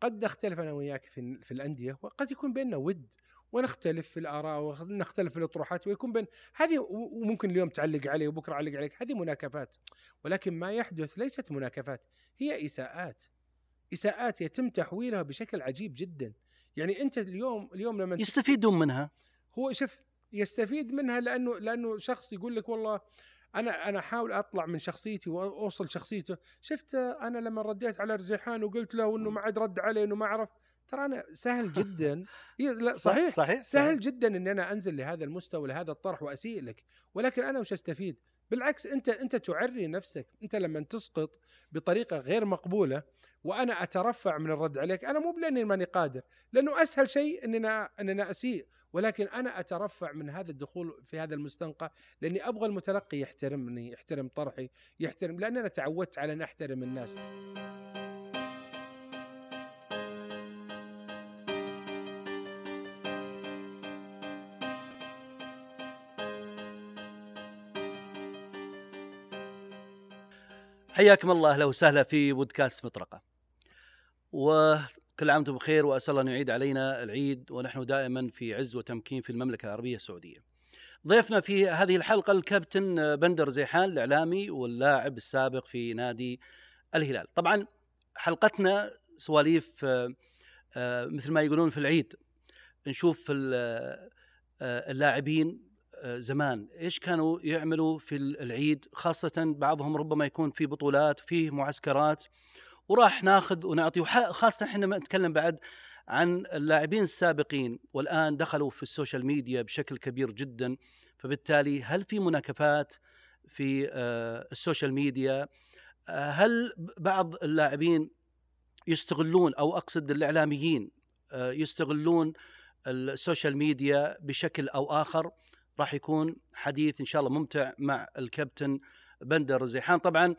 قد نختلف أنا وياك في في الأندية وقد يكون بيننا ود ونختلف في الآراء ونختلف في الأطروحات ويكون بين هذه وممكن اليوم تعلق علي وبكرة أعلق عليك هذه مناكفات. ولكن ما يحدث ليست مناكفات هي إساءات. إساءات يتم تحويلها بشكل عجيب جدا. يعني أنت اليوم اليوم لما يستفيدون منها. هو شوف يستفيد منها لأنه لأنه شخص يقول لك والله أنا أنا أحاول أطلع من شخصيتي وأوصل شخصيته. شفت أنا لما رديت على رزيحان وقلت له إنه ما عاد رد علي إنه ما اعرف ترى أنا سهل جدا. لا صحيح. صحيح سهل. جدا ان أنا أنزل لهذا المستوى لهذا الطرح وأسيء لك. ولكن أنا وش أستفيد؟ بالعكس أنت أنت تعري نفسك. أنت لما تسقط بطريقة غير مقبولة وأنا أترفع من الرد عليك أنا مو لاني ماني قادر لأنه أسهل شيء إننا إننا أسيء. ولكن أنا أترفع من هذا الدخول في هذا المستنقع لأني أبغى المتلقي يحترمني يحترم طرحي يحترم لأن أنا تعودت على أن أحترم الناس حياكم الله أهلا وسهلا في بودكاست مطرقة. وكل عام وأنتم بخير وأسأل الله أن يعيد علينا العيد ونحن دائما في عز وتمكين في المملكة العربية السعودية. ضيفنا في هذه الحلقة الكابتن بندر زيحان الإعلامي واللاعب السابق في نادي الهلال. طبعا حلقتنا سواليف آه، آه، مثل ما يقولون في العيد نشوف آه، اللاعبين زمان إيش كانوا يعملوا في العيد خاصة بعضهم ربما يكون في بطولات فيه معسكرات وراح ناخذ ونعطي خاصة إحنا نتكلم بعد عن اللاعبين السابقين والآن دخلوا في ال social media بشكل كبير جدا. فبالتالي هل في مناكفات في آه، ال social media؟ آه، هل بعض اللاعبين يستغلون أو أقصد الإعلاميين آه، يستغلون ال social media بشكل أو آخر؟ راح يكون حديث إن شاء الله ممتع مع الكابتن بندر الرزيحان. طبعا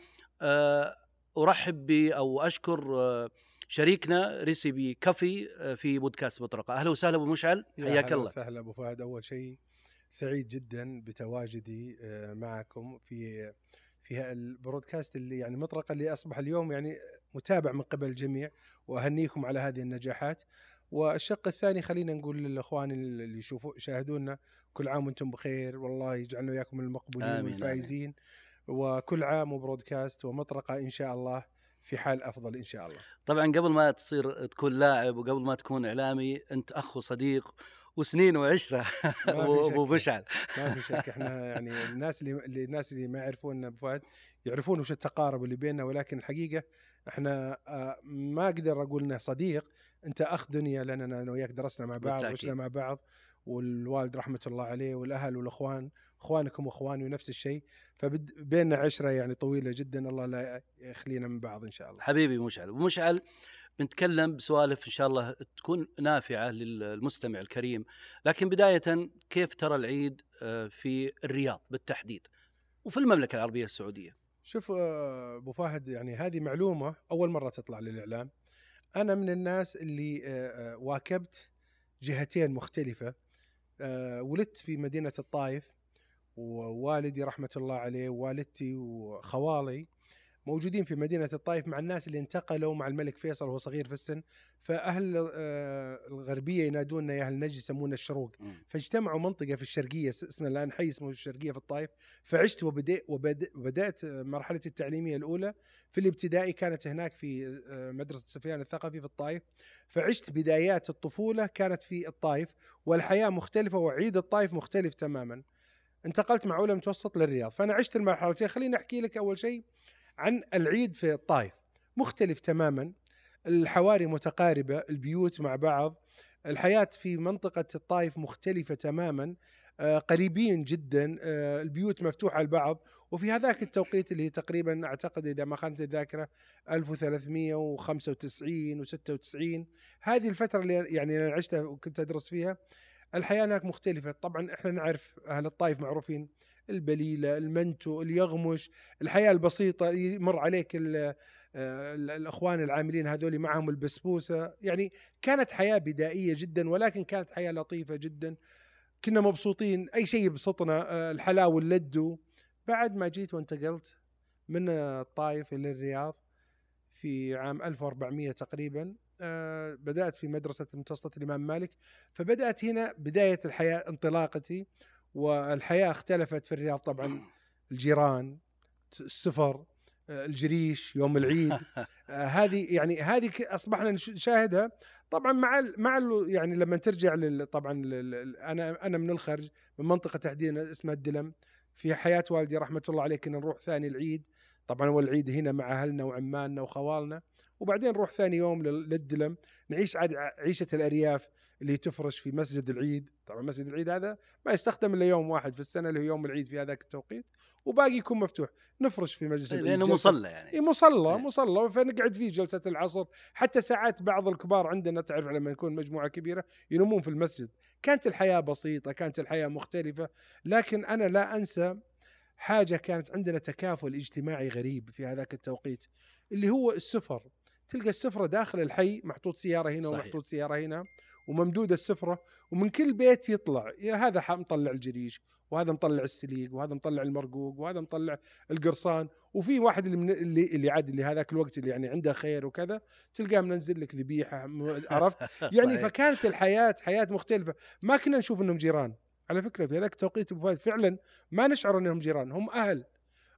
أرحب ب أو أشكر آه، شريكنا Recipe Cafe آه، في بودكاست مطرقه أهلا وسهلا أبو مشعل حياك الله. أهلا وسهلا أبو فهد. أول شيء سعيد جدا بتواجدي معكم في في البودكاست اللي يعني مطرقة اللي أصبح اليوم يعني متابع من قبل الجميع وأهنيكم على هذه النجاحات. والشق الثاني خلينا نقول للإخوان اللي يشوفوا يشاهدونا كل عام وأنتم بخير. والله يجعلنا وياكم المقبولين والفائزين آمين. وكل عام وبرودكاست ومطرقة إن شاء الله في حال أفضل إن شاء الله. طبعا قبل ما تصير تكون لاعب وقبل ما تكون إعلامي أنت أخ وصديق وسنين وعشرة. ابو مشعل ما في شك. إحنا يعني الناس اللي الناس اللي ما يعرفونا أبو فهد يعرفون وش التقارب اللي بيننا ولكن الحقيقة إحنا آه، ما أقدر أقول إنه صديق. أنت أخ دنيا لاننا أنا وياك درسنا مع بعض وعشنا مع بعض والوالد رحمة الله عليه والأهل والإخوان إخوانكم وإخواني ونفس الشيء فبيننا عشرة يعني طويلة جدا الله لا يخلينا من بعض إن شاء الله. حبيبي مشعل. ومشعل بنتكلم بسوالف إن شاء الله تكون نافعة للمستمع الكريم. لكن بداية كيف ترى العيد آه، في الرياض بالتحديد؟ وفي المملكة العربية السعودية. شوف آه، أبو فهد يعني هذه معلومة أول مرة تطلع للإعلام. أنا من الناس اللي آه، واكبت جهتين مختلفة. ولدت في مدينة الطائف. ووالدي رحمة الله عليه ووالدتي وخوالي موجودين في مدينة الطائف مع الناس اللي انتقلوا مع الملك فيصل وهو صغير في السن. فأهل آه، الغربية ينادوننا يا أهل نجد يسمونا الشروق. فاجتمعوا منطقة في الشرقية اسمها الآن حي اسمه الشرقية في الطائف. فعشت وبدأ وبدأت مرحلتي التعليمية الأولى. في الابتدائي كانت هناك في آه، مدرسة سفيان الثقفي في الطائف. فعشت بدايات الطفولة كانت في الطائف. والحياة مختلفة وعيد الطائف مختلف تماما. انتقلت مع أولى متوسط للرياض. فأنا عشت المرحلتين خليني أحكي لك أول شيء عن العيد في الطائف. مختلف تماما. الحواري متقاربة البيوت مع بعض. الحياة في منطقة الطائف مختلفة تماما. آه، قريبين جدا. آه، البيوت مفتوحة البعض. وفي هذاك التوقيت اللي تقريبا أعتقد إذا ما خانت الذاكرة 1395 و96 هذه الفترة اللي يعني أنا عشتها وكنت أدرس فيها الحياة هناك مختلفة. طبعا إحنا نعرف أهل الطائف معروفين البليلة المنتو اليغمش الحياة البسيطة يمر عليك آه، الأخوان العاملين هذول معهم البسبوسة. يعني كانت حياة بدائية جدا ولكن كانت حياة لطيفة جدا. كنا مبسوطين. أي شيء يبسطنا آه، الحلاوه اللدو بعد ما جيت وانتقلت من الطائف إلى الرياض في عام 1400 تقريبا آه، بدأت في مدرسة المتوسطه الإمام مالك فبدأت هنا بداية الحياة انطلاقتي والحياة اختلفت في الرياض طبعا الجيران السفر آه، الجريش يوم العيد آه، هذه يعني هذه أصبحنا نش- نشاهدها. طبعا مع مع يعني لما ترجع لل طبعا لل أنا أنا من الخرج من منطقة تحديدا اسمها الدلم في حياة والدي رحمة الله عليه كنا نروح ثاني العيد. طبعا هو العيد هنا مع أهلنا وعماننا وخوالنا. وبعدين نروح ثاني يوم لل- للدلم نعيش عاد عيشة الأرياف اللي تفرش في مسجد العيد. طبعا مسجد العيد هذا ما يستخدم إلا يوم واحد في السنة اللي هو يوم العيد في هذاك التوقيت وباقي يكون مفتوح. نفرش في مجلس العيد لأنه مصلى يعني. إي مصلى إيه. مصلى. فنقعد فيه جلسة العصر. حتى ساعات بعض الكبار عندنا تعرف لما يكون مجموعة كبيرة ينومون في المسجد. كانت الحياة بسيطة كانت الحياة مختلفة لكن أنا لا أنسى حاجة كانت عندنا تكافل اجتماعي غريب في هذاك التوقيت اللي هو السفر. تلقى السفرة داخل الحي محطوط سيارة هنا صحيح. ومحطوط سيارة هنا وممدودة السفرة ومن كل بيت يطلع. يا هذا مطلع الجريش وهذا مطلع السليق وهذا مطلع المرقوق وهذا مطلع القرصان. وفي واحد اللي من اللي اللي عاد اللي هذاك الوقت اللي يعني عنده خير وكذا تلقاه منزل لك ذبيحة عرفت؟ يعني صحيح. فكانت الحياة حياة مختلفة. ما كنا نشوف إنهم جيران. على فكرة في هذاك التوقيت فعلا ما نشعر إنهم جيران هم أهل.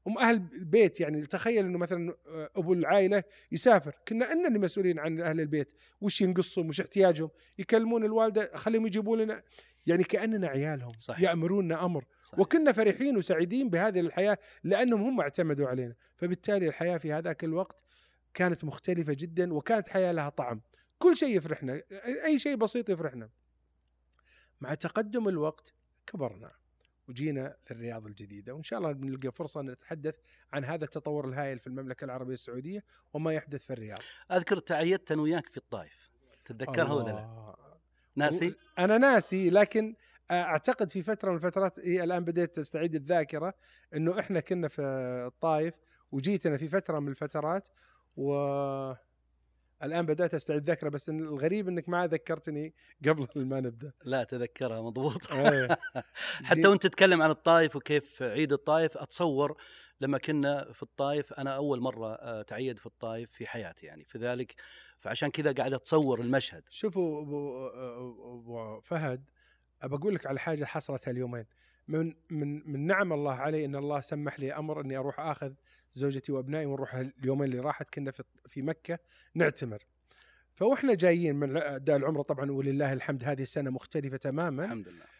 هم أهل البيت يعني تخيل إنه مثلا آه، أبو العائله يسافر. كنا اننا اللي مسؤولين عن أهل البيت. وش ينقصهم؟ وش احتياجهم؟ يكلمون الوالدة خليهم يجيبوا لنا. يعني كأننا عيالهم صحيح. يأمروننا أمر. صحيح. وكنا فرحين وسعيدين بهذه الحياة لأنهم هم اعتمدوا علينا. فبالتالي الحياة في هذاك الوقت كانت مختلفة جدا وكانت حياة لها طعم. كل شيء يفرحنا أي شيء بسيط يفرحنا. مع تقدم الوقت كبرنا. وجينا للرياض الجديدة وإن شاء الله بنلقى فرصة نتحدث عن هذا التطور الهائل في المملكة العربية السعودية وما يحدث في الرياض أذكر تعيدت أنا وياك في الطائف تتذكرها ولا لا؟ ناسي؟ أنا ناسي لكن أعتقد في فترة من الفترات هي الآن بديت تستعيد الذاكرة إنه إحنا كنا في الطايف وجيت أنا في فترة من الفترات و الآن بدأت أستعيد الذاكرة بس إن الغريب إنك ما ذكرتني قبل ما نبدأ. لا تذكرها مضبوط. إيه. حتى وأنت تتكلم عن الطائف وكيف عيد الطائف أتصور لما كنا في الطائف أنا أول مرة آه، تعيد في الطائف في حياتي يعني. في ذلك فعشان كذا قاعد أتصور المشهد. شوفوا أبو أبو فهد ابى أقول لك على حاجة حصلت هاليومين. من من من نعم الله علي إن الله سمح لي أمر أني أروح آخذ زوجتي وأبنائي ونروح اليومين اللي راحت كنا في في مكة نعتمر. فاحنا جايين من اداء العمرة طبعا ولله الحمد هذه السنة مختلفة تماما. الحمد لله.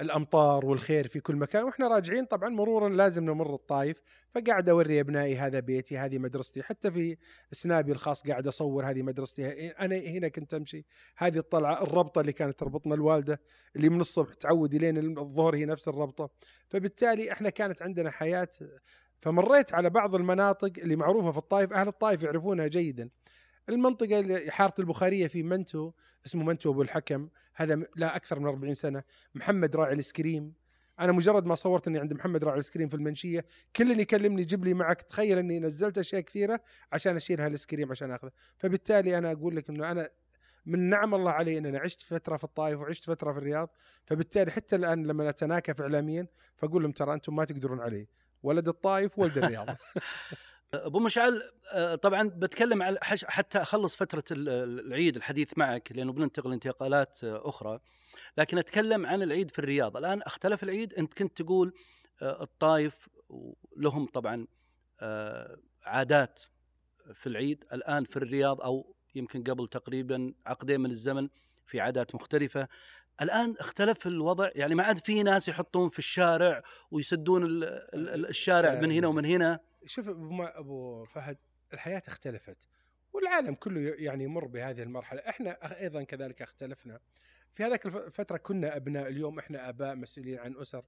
الأمطار والخير في كل مكان وإحنا راجعين طبعا مرورا لازم نمر الطايف فقاعد أوري أبنائي هذا بيتي هذه مدرستي حتى في سنابي الخاص قاعد أصور هذه مدرستي أنا هنا كنت أمشي. هذه الطلعة الربطة اللي كانت تربطنا الوالدة اللي من الصبح تعود لين الظهر هي نفس الربطة. فبالتالي إحنا كانت عندنا حياة فمريت على بعض المناطق اللي معروفة في الطائف أهل الطائف يعرفونها جيدا. المنطقة اللي حارة البخارية في منتو اسمه منتو أبو الحكم هذا لا أكثر من 40 سنة محمد راعي الإسكريم. أنا مجرد ما صورت إني عند محمد راعي الإسكريم في المنشية كل اللي يكلمني جيب لي معك تخيل إني نزلت أشياء كثيرة عشان أشيل هالايسكريم عشان أخذه. فبالتالي أنا أقول لك إنه أنا من نعم الله علي ان أنا عشت فترة في الطائف وعشت فترة في الرياض. فبالتالي حتى الآن لما نتناكف اعلاميا فأقول لهم ترى أنتم ما تقدرون علي. ولد الطائف ولد الرياض. أبو مشعل آه، طبعا بتكلم على حتى أخلص فترة ال- العيد الحديث معك لأنه بننتقل انتقالات آه، أخرى. لكن أتكلم عن العيد في الرياض. الآن اختلف العيد أنت كنت تقول آه، الطائف لهم طبعا عادات في العيد. الآن في الرياض أو يمكن قبل تقريبا عقدين من الزمن في عادات مختلفة. الآن اختلف الوضع يعني ما عاد في ناس يحطون في الشارع ويسدون ال- ال- ال- الشارع من هنا. ومن هنا؟ شوف أبو فهد الحياة اختلفت والعالم كله يعني يمر بهذه المرحلة. إحنا أيضا كذلك اختلفنا. في هذاك الف- الفترة كنا أبناء اليوم إحنا آباء مسؤولين عن أسر.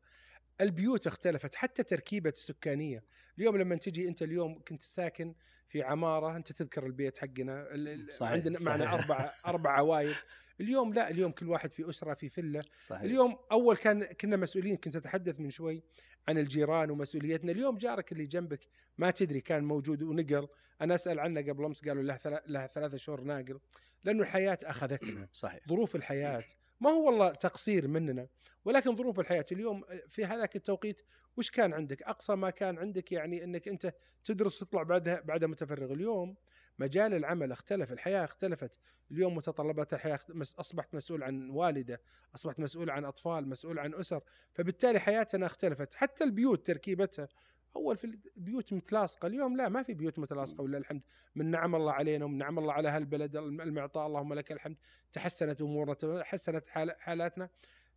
البيوت اختلفت حتى تركيبة السكانية. اليوم لما تجي أنت اليوم كنت ساكن في عمارة أنت تذكر البيت حقنا صحيح، عندنا معنا صحيح. أربع أربع عوائل اليوم لا اليوم كل واحد في أسرة في فله صحيح. اليوم أول كان كنا مسؤولين كنت أتحدث من شوي عن الجيران ومسؤوليتنا. اليوم جارك اللي جنبك ما تدري كان موجود ونقل أنا أسأل عنه قبل أمس قالوا له ثلا- له ثلاثة شهور ناقل لأنه الحياة أخذتنا. صحيح. ظروف الحياة. ما هو والله تقصير مننا. ولكن ظروف الحياة اليوم في هذاك التوقيت وش كان عندك؟ أقصى ما كان عندك يعني إنك أنت تدرس تطلع بعدها بعد متفرغ. اليوم مجال العمل اختلف الحياة اختلفت. اليوم متطلبات الحياة أصبحت مسؤول عن والدة أصبحت مسؤول عن أطفال مسؤول عن أسر. فبالتالي حياتنا اختلفت. حتى البيوت تركيبتها اول في البيوت متلاصقه اليوم لا ما في بيوت متلاصقه ولله الحمد من نعم الله علينا ومن نعم الله على هالبلد المعطاء اللهم لك الحمد تحسنت امورنا تحسنت حال- حالاتنا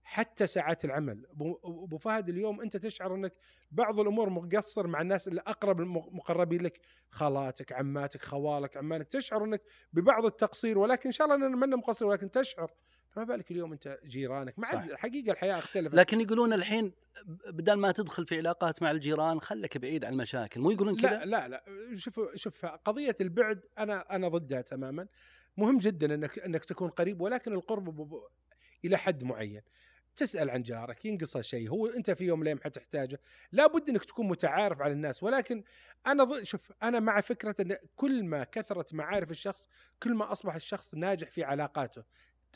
حتى ساعات العمل ابو فهد اليوم انت تشعر انك بعض الأمور مقصر مع الناس اللي اقرب الم- مقربين لك خالاتك عماتك خوالك عمانك تشعر انك ببعض التقصير ولكن ان شاء الله اننا منا مقصر ولكن تشعر فما بالك اليوم انت جيرانك؟ ما عاد. حقيقة الحياة اختلفت. لكن يقولون الحين بدل ما تدخل في علاقات مع الجيران خلك بعيد عن المشاكل مو يقولون لا كذا؟ لا لا شوف شوف قضية البعد أنا أنا ضدها تماما. مهم جدا إنك إنك تكون قريب ولكن القرب إلى حد معين. تسأل عن جارك ينقصه شيء. هو أنت في يوم الأيام حتحتاجه لابد إنك تكون متعارف على الناس ولكن أنا ض... شوف أنا مع فكرة إن كل ما كثرت معارف الشخص كل ما أصبح الشخص ناجح في علاقاته.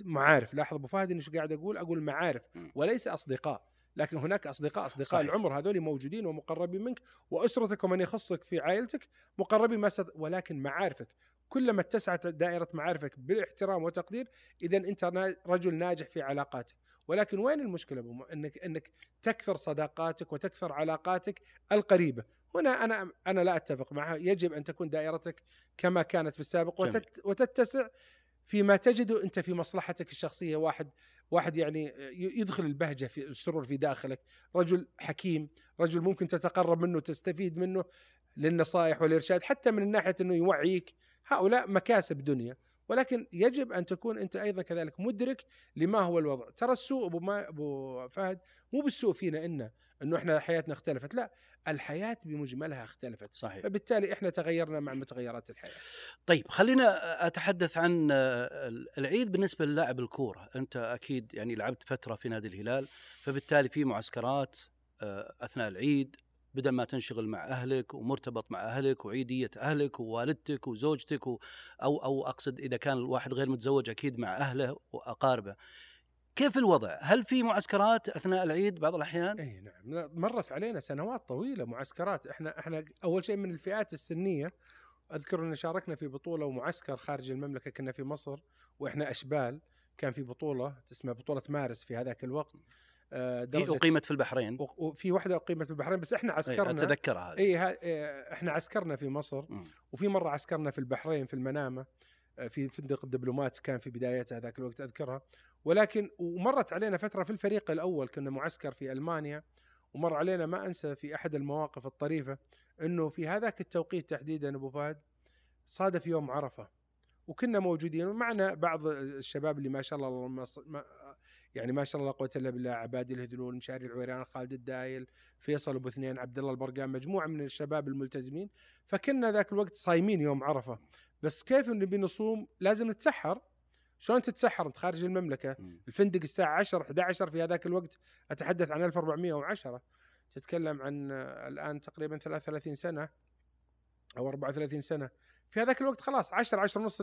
معارف لاحظ أبو فهد انه قاعد أقول أقول معارف. وليس أصدقاء لكن هناك أصدقاء أصدقاء صحيح. العمر هذول موجودين ومقربين منك وأسرتك ومن يخصك في عائلتك مقربين ما ست... ولكن معارفك كلما اتسعت دائرة معارفك بالاحترام وتقدير إذا أنت رجل ناجح في علاقاتك ولكن وين المشكلة أبو م- إنك إنك تكثر صداقاتك وتكثر علاقاتك القريبة هنا أنا أنا لا أتفق معها يجب أن تكون دائرتك كما كانت في السابق. وتت... وتتسع فيما تجده أنت في مصلحتك الشخصية واحد واحد يعني يدخل البهجة في السرور في داخلك. رجل حكيم رجل ممكن تتقرب منه تستفيد منه للنصائح والإرشاد حتى من ناحية إنه يوعيك. هؤلاء مكاسب دنيا. ولكن يجب أن تكون أنت أيضا كذلك مدرك لما هو الوضع. ترى السوء أبو ما أبو فهد مو بالسوء فينا إن إنه إحنا حياتنا اختلفت لا الحياة بمجملها اختلفت. صحيح. فبالتالي إحنا تغيرنا مع متغيرات الحياة. طيب خلينا أتحدث عن العيد بالنسبة للاعب الكورة. أنت أكيد يعني لعبت فترة في نادي الهلال فبالتالي في معسكرات آه، أثناء العيد بدل ما تنشغل مع أهلك ومرتبط مع أهلك وعيدية أهلك ووالدتك وزوجتك أو أو أقصد إذا كان الواحد غير متزوج أكيد مع أهله وأقاربه. كيف الوضع؟ هل في معسكرات أثناء العيد بعض الأحيان؟ إي نعم مرت علينا سنوات طويلة معسكرات إحنا إحنا أول شيء من الفئات السنية أذكر إن شاركنا في بطولة ومعسكر خارج المملكة كنا في مصر وإحنا أشبال كان في بطولة اسمها بطولة مارس في هذاك الوقت آه، درجة أقيمت في البحرين وفي واحدة أقيمت في البحرين بس إحنا عسكرنا أتذكرها إي إيه، إحنا عسكرنا في مصر. وفي مرة عسكرنا في البحرين في المنامة في فندق الدبلومات كان في بدايتها ذاك الوقت أذكرها. ولكن ومرت علينا فترة في الفريق الأول كنا معسكر في ألمانيا ومر علينا ما أنسى في أحد المواقف الطريفة إنه في هذاك التوقيت تحديدا أبو فهد صادف يوم عرفة وكنا موجودين. ومعنا بعض الشباب اللي ما شاء الله يعني ما شاء الله لا قوة إلا بالله عبادي الهذلول مشاري العويران خالد الدايل فيصل أبو اثنين عبد الله البرقان مجموعة من الشباب الملتزمين. فكنا ذاك الوقت صايمين يوم عرفة. بس كيف نبي نصوم؟ لازم نتسحر. شلون تتسحر؟ أنت خارج المملكة. مم. الفندق الساعة 10 11 في هذاك الوقت. أتحدث عن 1410 تتكلم عن آه، الآن تقريبا 33 سنة أو 34 سنة. في هذاك الوقت خلاص 10 10 ونص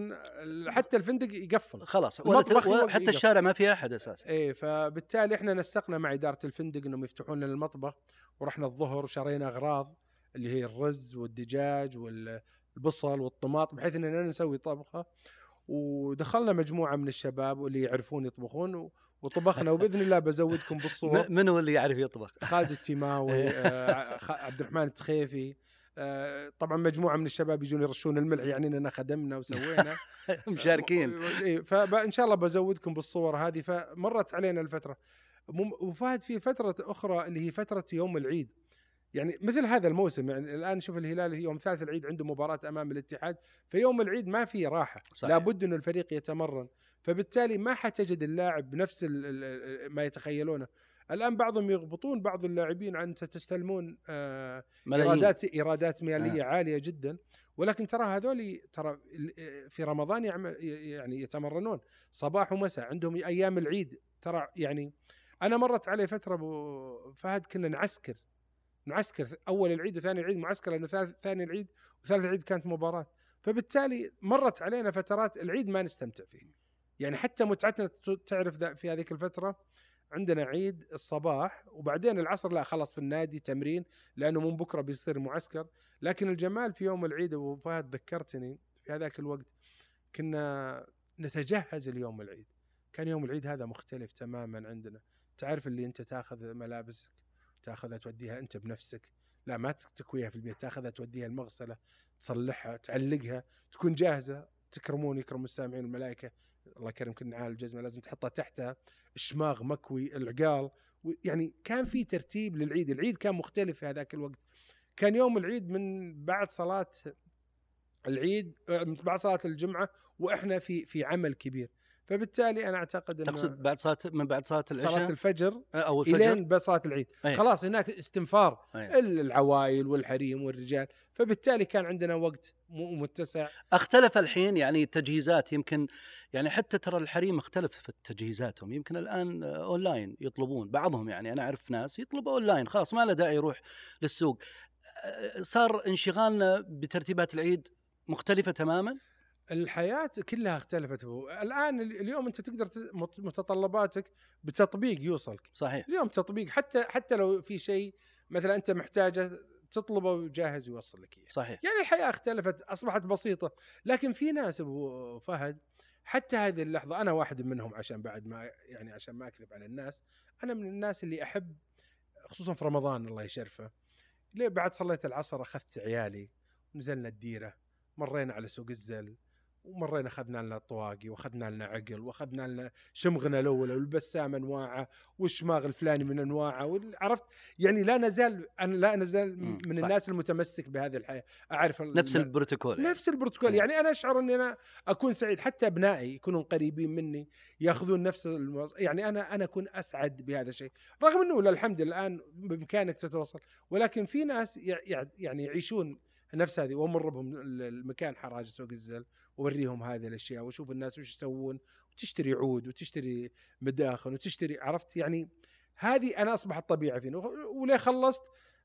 حتى الفندق يقفل. خلاص ولا حتى. الشارع ما فيه أحد أساسا. إيه فبالتالي إحنا نسقنا مع إدارة الفندق إنهم يفتحون لنا المطبخ ورحنا الظهر وشرينا أغراض اللي هي الرز والدجاج والبصل والطماط بحيث إننا نسوي طبخة. ودخلنا مجموعة من الشباب واللي يعرفون يطبخون وطبخنا. وبإذن الله بزودكم بالصور. من هو اللي يعرف يطبخ؟ خالد التيماوي آه، عبد الرحمن التخيفي. طبعا مجموعة من الشباب يجون يرشون الملح يعني إننا خدمنا وسوينا. مشاركين. إيه، فإن شاء الله بزودكم بالصور هذه فمرت علينا الفترة. وفهد في فترة أخرى اللي هي فترة يوم العيد. يعني مثل هذا الموسم يعني الآن شوف الهلال يوم ثالث العيد عنده مباراة أمام الاتحاد فيوم العيد ما في راحة. صحيح. لابد إنه الفريق يتمرن. فبالتالي ما حتجد اللاعب ال- ما يتخيلونه. الآن بعضهم يغبطون بعض اللاعبين عن تستلمون آه ملايين. إيرادات إيرادات مالية آه. عالية جدا. ولكن ترى هذول ترى ال- في رمضان يعمل يعني يتمرنون صباح ومساء عندهم أيام العيد. ترى يعني أنا مرت علي فترة أبو فهد كنا نعسكر نعسكر أول العيد وثاني العيد معسكر لأنه ثالث ثاني العيد وثالث العيد كانت مباراة. فبالتالي مرت علينا فترات العيد ما نستمتع فيه يعني حتى متعتنا تعرف في هذيك الفترة عندنا عيد الصباح وبعدين العصر لا خلص في النادي تمرين لأنه من بكرة بيصير معسكر. لكن الجمال في يوم العيد أبو فهد ذكرتني في هذاك الوقت كنا نتجهز ليوم العيد. كان يوم العيد هذا مختلف تماما عندنا. تعرف اللي أنت تأخذ ملابسك تأخذها توديها أنت بنفسك. لا ما تكويها في البيت تأخذها توديها المغسلة تصلحها تعلقها تكون جاهزة تكرمون يكرم السامعين الملائكة. الله يكرمك النعال الجزمة لازم تحطها تحتها. الشماغ مكوي العقال. يعني كان في ترتيب للعيد. العيد كان مختلف في هذاك الوقت. كان يوم العيد من بعد صلاة العيد بعد صلاة الجمعة وإحنا في في عمل كبير. فبالتالي أنا أعتقد تقصد بعد صلاه من بعد صلاة العشاء؟ صلاه الفجر آه، أو الفجر؟ إلين بعد صلاة العيد. أيه. خلاص هناك استنفار. أيه. العوائل والحريم والرجال. فبالتالي كان عندنا وقت متسع. اختلف الحين يعني التجهيزات. يمكن يعني حتى ترى الحريم اختلفت تجهيزاتهم. يمكن الآن أونلاين يطلبون. بعضهم يعني أنا أعرف ناس يطلبوا أونلاين. خلاص ما له داعي يروح للسوق. صار انشغالنا بترتيبات العيد مختلفة تماما؟ الحياة كلها اختلفت. الآن اليوم أنت تقدر متطلباتك بتطبيق يوصلك صحيح. اليوم تطبيق. حتى حتى لو في شيء مثلا أنت محتاجه تطلبه وجاهز يوصل لك إياه. صحيح. يعني الحياة اختلفت أصبحت بسيطة. لكن في ناس أبو فهد حتى هذه اللحظة أنا واحد منهم عشان بعد ما يعني عشان ما أكذب على الناس أنا من الناس اللي أحب خصوصا في رمضان الله يشرفه ليه بعد صليت العصر أخذت عيالي ونزلنا الديرة مرينا على سوق الزل ومرينا اخذنا لنا طواقي واخذنا لنا عقل واخذنا لنا شمغنا الأول والبسام أنواعه والشماغ الفلاني من أنواعه عرفت؟ يعني لا نزال أنا لا نزال من صح. الناس المتمسك بهذه الحياة. أعرف نفس البروتوكول يعني. نفس البروتوكول. يعني أنا أشعر إني أنا أكون سعيد حتى أبنائي يكونون قريبين مني يأخذون نفس الموز... يعني أنا أنا أكون أسعد بهذا الشيء. رغم إنه الحمد لله الآن بإمكانك تتوصل ولكن في ناس يعني يعيشون نفس هذه وامر بهم المكان حراج سوق الزل ووريهم هذه الأشياء وأشوف الناس وش يسوون وتشتري عود وتشتري مداخن وتشتري عرفت؟ يعني هذه أنا أصبحت طبيعه فيني. وليه خلصت؟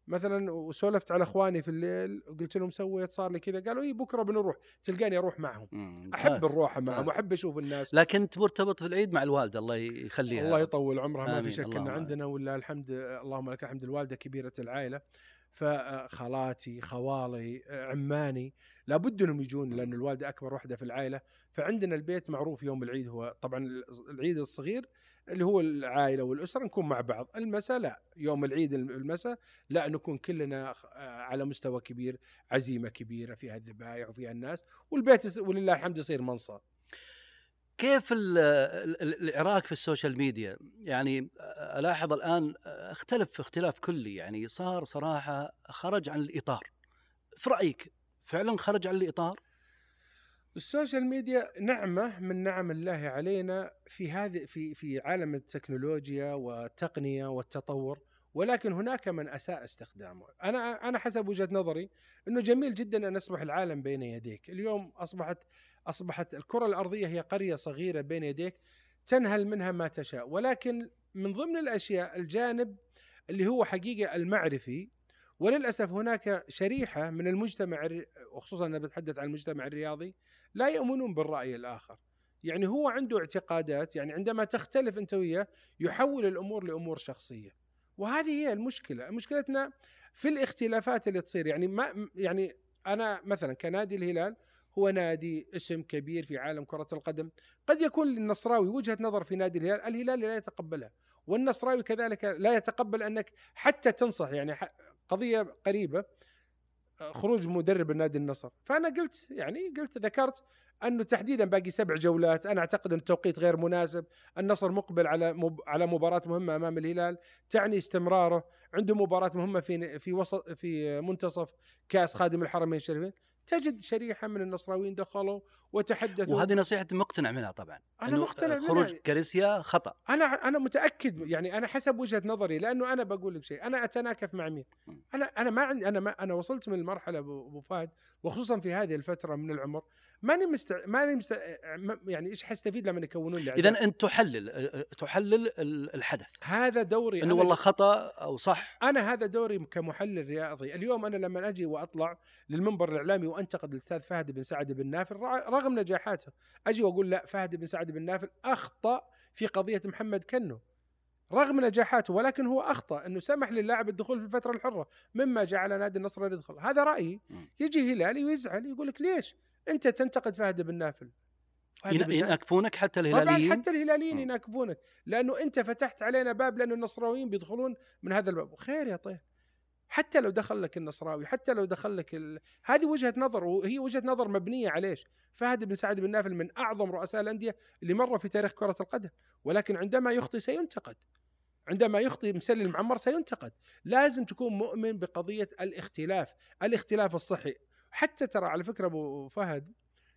مثلا وسولفت على إخواني في الليل وقلت لهم سويت صار لي كذا قالوا إي بكرة بنروح. تلقاني أروح معهم. أحب الروحه معهم وأحب أشوف الناس. لكن أنت مرتبط في العيد مع الوالده الله يخليها الله يطول عمرها ما في شك ان عندنا ولا الحمد اللهم لك الحمد الوالدة كبيرة العائلة. فخالاتي خوالي عماني لابد انهم يجون لأن الوالدة أكبر وحدة في العائلة. فعندنا البيت معروف يوم العيد هو طبعا العيد الصغير اللي هو العائلة والأسرة نكون مع بعض. المساء لا يوم العيد المساء لا نكون كلنا على مستوى كبير عزيمة كبيرة فيها الذبائح وفيها الناس والبيت ولله الحمد يصير منصه كيف العراك في ال social media؟ يعني ألاحظ الآن أختلف اختلاف كلي يعني صار صراحة خرج عن الإطار. في رأيك فعلا خرج عن الإطار؟ السوشيال ميديا نعمة من نعم الله علينا في هذه في في عالم التكنولوجيا والتقنية والتطور ولكن هناك من أساء استخدامه. أنا أنا حسب وجهة نظري إنه جميل جدا أن يصبح العالم بين يديك. اليوم أصبحت أصبحت الكرة الأرضية هي قرية صغيرة بين يديك تنهل منها ما تشاء. ولكن من ضمن الأشياء الجانب اللي هو حقيقة المعرفي وللأسف هناك شريحة من المجتمع وخصوصا أنا بتحدث عن المجتمع الرياضي لا يؤمنون بالرأي الآخر. يعني هو عنده اعتقادات يعني عندما تختلف أنت وياه يحول الأمور لأمور شخصية. وهذه هي المشكلة. مشكلتنا في الاختلافات اللي تصير. يعني ما يعني أنا مثلا كنادي الهلال هو نادي اسم كبير في عالم كرة القدم قد يكون للنصراوي وجهة نظر في نادي الهلال الهلال لا يتقبلها والنصراوي كذلك لا يتقبل أنك حتى تنصح يعني قضية قريبة خروج مدرب النادي النصر فأنا قلت يعني قلت ذكرت انه تحديدا باقي سبع جولات أنا أعتقد أن التوقيت غير مناسب النصر مقبل على. على مباراة مهمة أمام الهلال تعني استمراره عنده مباراة مهمة في في وسط في منتصف كأس خادم الحرمين الشريفين تجد شريحة من النصراويين دخلوا وتحدثوا. وهذه نصيحة مقتنع منها طبعا. أنا مقتنع منها. خروج كاريسيا خطأ. أنا أنا متأكد يعني أنا حسب وجهة نظري لأنه أنا بقول لك شيء أنا أتناكف مع مين؟ أنا أنا ما عندي أنا ما أنا وصلت من المرحلة أبو فهد وخصوصا في هذه الفترة من العمر ماني مست ماني مست يعني إيش حستفيد لما يكونون لي اذا أنت تحلل تحلل الحدث. هذا دوري إنه والله خطأ أو صح؟ أنا هذا دوري كمحلل رياضي. اليوم أنا لما أجي وأطلع للمنبر الإعلامي وانتقد الأستاذ فهد بن سعد بن نافل رغم نجاحاته أجي وأقول لا فهد بن سعد بن نافل أخطأ في قضية محمد كنو. رغم نجاحاته ولكن هو أخطأ إنه سمح للاعب الدخول في الفترة الحرة مما جعل نادي النصر يدخل. هذا رأيي. يجي هلالي ويزعل يقول لك ليش؟ أنت تنتقد فهد بن نافل. يناكفونك حتى طبعا الهلاليين؟ حتى الهلاليين. يناكفونك لأنه أنت فتحت علينا باب لأنه النصراويين بيدخلون من هذا الباب. خير يا طيب. حتى لو دخل لك النصراوي حتى لو دخل لك ال... هذه وجهة نظر وهي وجهة نظر مبنية على إيش؟ فهد بن سعد بن نافل من أعظم رؤساء الأندية اللي مروا في تاريخ كرة القدم ولكن عندما يخطي سينتقد. عندما يخطي مسلي المعمر سينتقد. لازم تكون مؤمن بقضية الاختلاف الاختلاف الصحي. حتى ترى على فكرة أبو فهد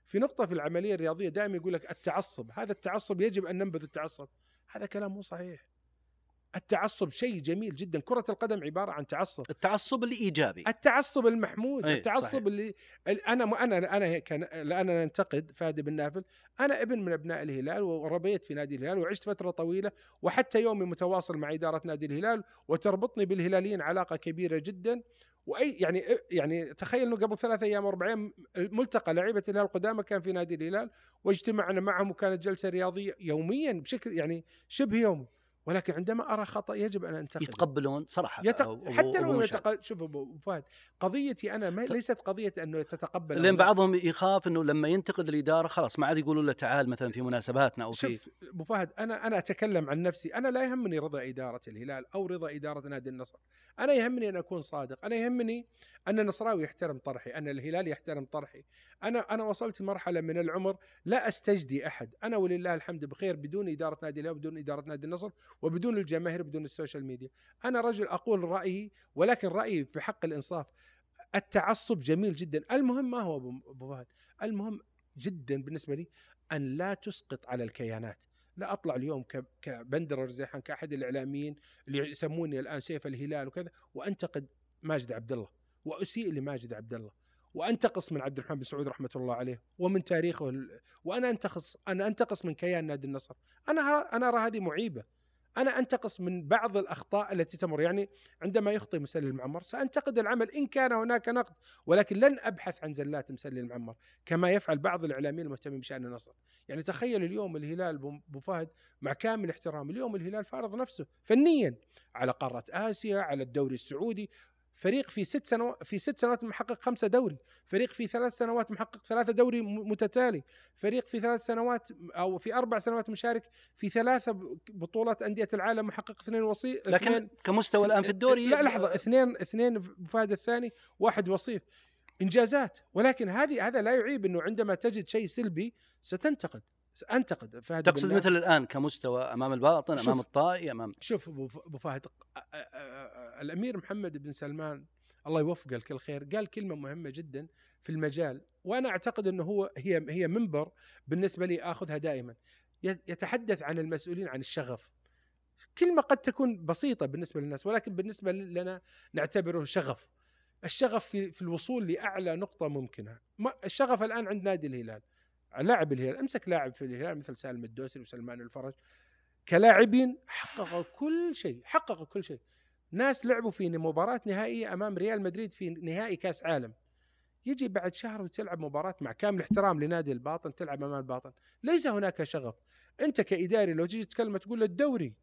في نقطة في العملية الرياضية دائما يقول لك التعصب هذا التعصب يجب أن ننبذ التعصب. هذا كلام مو صحيح. التعصب شيء جميل جدا. كرة القدم عبارة عن تعصب. التعصب الإيجابي. التعصب المحمود أي، التعصب صحيح. اللي ال- أنا أنا أنا كان أنا ننتقد فهد بن نافل. أنا ابن من أبناء الهلال وربيت في نادي الهلال وعشت فترة طويلة وحتى يومي متواصل مع إدارة نادي الهلال وتربطني بالهلاليين علاقة كبيرة جدا. واي يعني يعني تخيل إنه قبل ثلاث أيام أربع أيام ملتقى لعيبة الهلال القدامى كان في نادي الهلال واجتمعنا معهم وكانت جلسة رياضية يوميا بشكل يعني شبه يومي. ولكن عندما أرى خطأ يجب أن انتقد يتقبلون صراحة يتق... أبو- حتى لو. يتق... شوف أبو فهد قضيتي أنا ما ت- ليست قضية انه تتقبل أو لأن لا. بعضهم يخاف إنه لما ينتقد الإدارة خلاص ما عاد يقولوا له تعال مثلا في مناسباتنا أو في شوف أبو فهد أنا أنا أتكلم عن نفسي. أنا لا يهمني رضا إدارة الهلال أو رضا إدارة نادي النصر. أنا يهمني أن أكون صادق. أنا يهمني أن النصراوي يحترم طرحي أن الهلال يحترم طرحي. أنا أنا وصلت مرحلة من العمر لا أستجدي أحد. أنا ولله الحمد بخير بدون إدارة نادي الهلال بدون إدارة نادي النصر. وبدون الجماهير بدون ال social media. أنا رجل أقول رأيي ولكن رأيي في حق الإنصاف التعصب جميل جدا. المهم ما هو أبو فهد؟ المهم جدا بالنسبة لي أن لا تسقط على الكيانات. لا أطلع اليوم كبندر الرزيحان كأحد الإعلاميين اللي يسموني الآن سيف الهلال وكذا وأنتقد ماجد عبد الله وأسيء لماجد عبد الله. وأنتقص من عبد الرحمن بن سعود رحمة الله عليه ومن تاريخه وأنا أنتقص أنا أنتقص من كيان نادي النصر. أنا أنا أرى هذه معيبة. أنا أنتقص من بعض الأخطاء التي تمر. يعني عندما يخطئ مسلي المعمر سأنتقد العمل إن كان هناك نقد ولكن لن أبحث عن زلات مسلي المعمر كما يفعل بعض الإعلاميين المهتمين بشأن النصر. يعني تخيل اليوم الهلال بو- فهد مع كامل احترام اليوم الهلال فارض نفسه فنيا على قارة آسيا على الدوري السعودي فريق في ست سنوات في ست سنوات محقق خمسة دوري، فريق في ثلاث سنوات محقق ثلاثة دوري متتالي، فريق في ثلاث سنوات أو في أربع سنوات مشارك في ثلاثة بطولات أندية العالم محقق اثنين وصيف لكن كمستوى الآن في الدوري لا لحظة اثنين اثنين فهد الثاني واحد وصيف. إنجازات ولكن هذه هذا لا يعيب إنه عندما تجد شيء سلبي ستنتقد. أنتقد فهد تقصد. مثل الآن كمستوى أمام الباطن. أمام الطائي أمام شوف أبو فهد الأمير محمد بن سلمان الله يوفقه لكل خير قال كلمة مهمة جدا في المجال وأنا أعتقد إنه هو هي هي منبر بالنسبة لي آخذها دائما يت- يتحدث عن المسؤولين عن الشغف كلمة قد تكون بسيطة بالنسبة للناس ولكن بالنسبة لنا نعتبره شغف الشغف في في الوصول لأعلى نقطة ممكنة ما الشغف الآن عند نادي الهلال لاعب الهلال امسك لاعب في الهلال مثل سالم الدوسري وسلمان الفرج. كلاعبين حققوا كل شيء حققوا كل شيء. ناس لعبوا في مباراة نهائية أمام ريال مدريد في نهائي كأس عالم. يجي بعد شهر وتلعب مباراة مع كامل احترام لنادي الباطن تلعب أمام الباطن. ليس هناك شغف. أنت كإداري لو تجي تتكلم تقول الدوري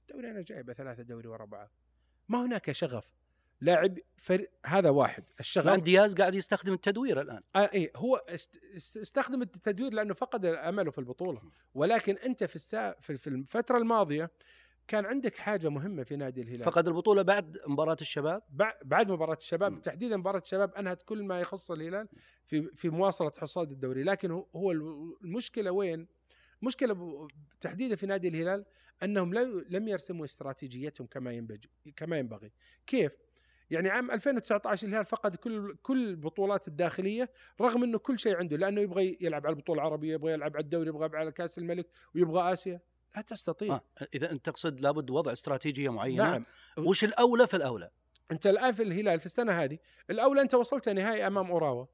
الدوري أنا جايبه ثلاثة دوري ورا بعض. ما هناك شغف. لاعب فريق هذا واحد الشغف. دياز قاعد يستخدم التدوير الآن. آه إيه هو است- است- استخدم التدوير لأنه فقد أمله في البطولة. ولكن أنت في السا في الفترة الماضية كان عندك حاجة مهمة في نادي الهلال. فقد البطولة بعد مباراة الشباب؟ بع- بعد مباراة الشباب. تحديدا مباراة الشباب أنهت كل ما يخص الهلال في في مواصلة حصاد الدوري. لكن هو- المشكلة وين؟ مشكلة تحديدا في نادي الهلال أنهم لم لم يرسموا استراتيجيتهم كما ينبغي كما ينبغي. كيف؟ يعني عام 2019 الهلال فقد كل كل البطولات الداخلية رغم إنه كل شيء عنده لأنه يبغى يلعب على البطولة العربية يبغى يلعب على الدوري يبغى يلعب على كأس الملك ويبغى آسيا. لا تستطيع. آه. إذا أنت تقصد لابد وضع استراتيجية معينة. نعم. وش الأولى في الأولى؟ أنت الآن في الهلال في السنة هذه الأولى أنت وصلت نهائي أمام أوراوا.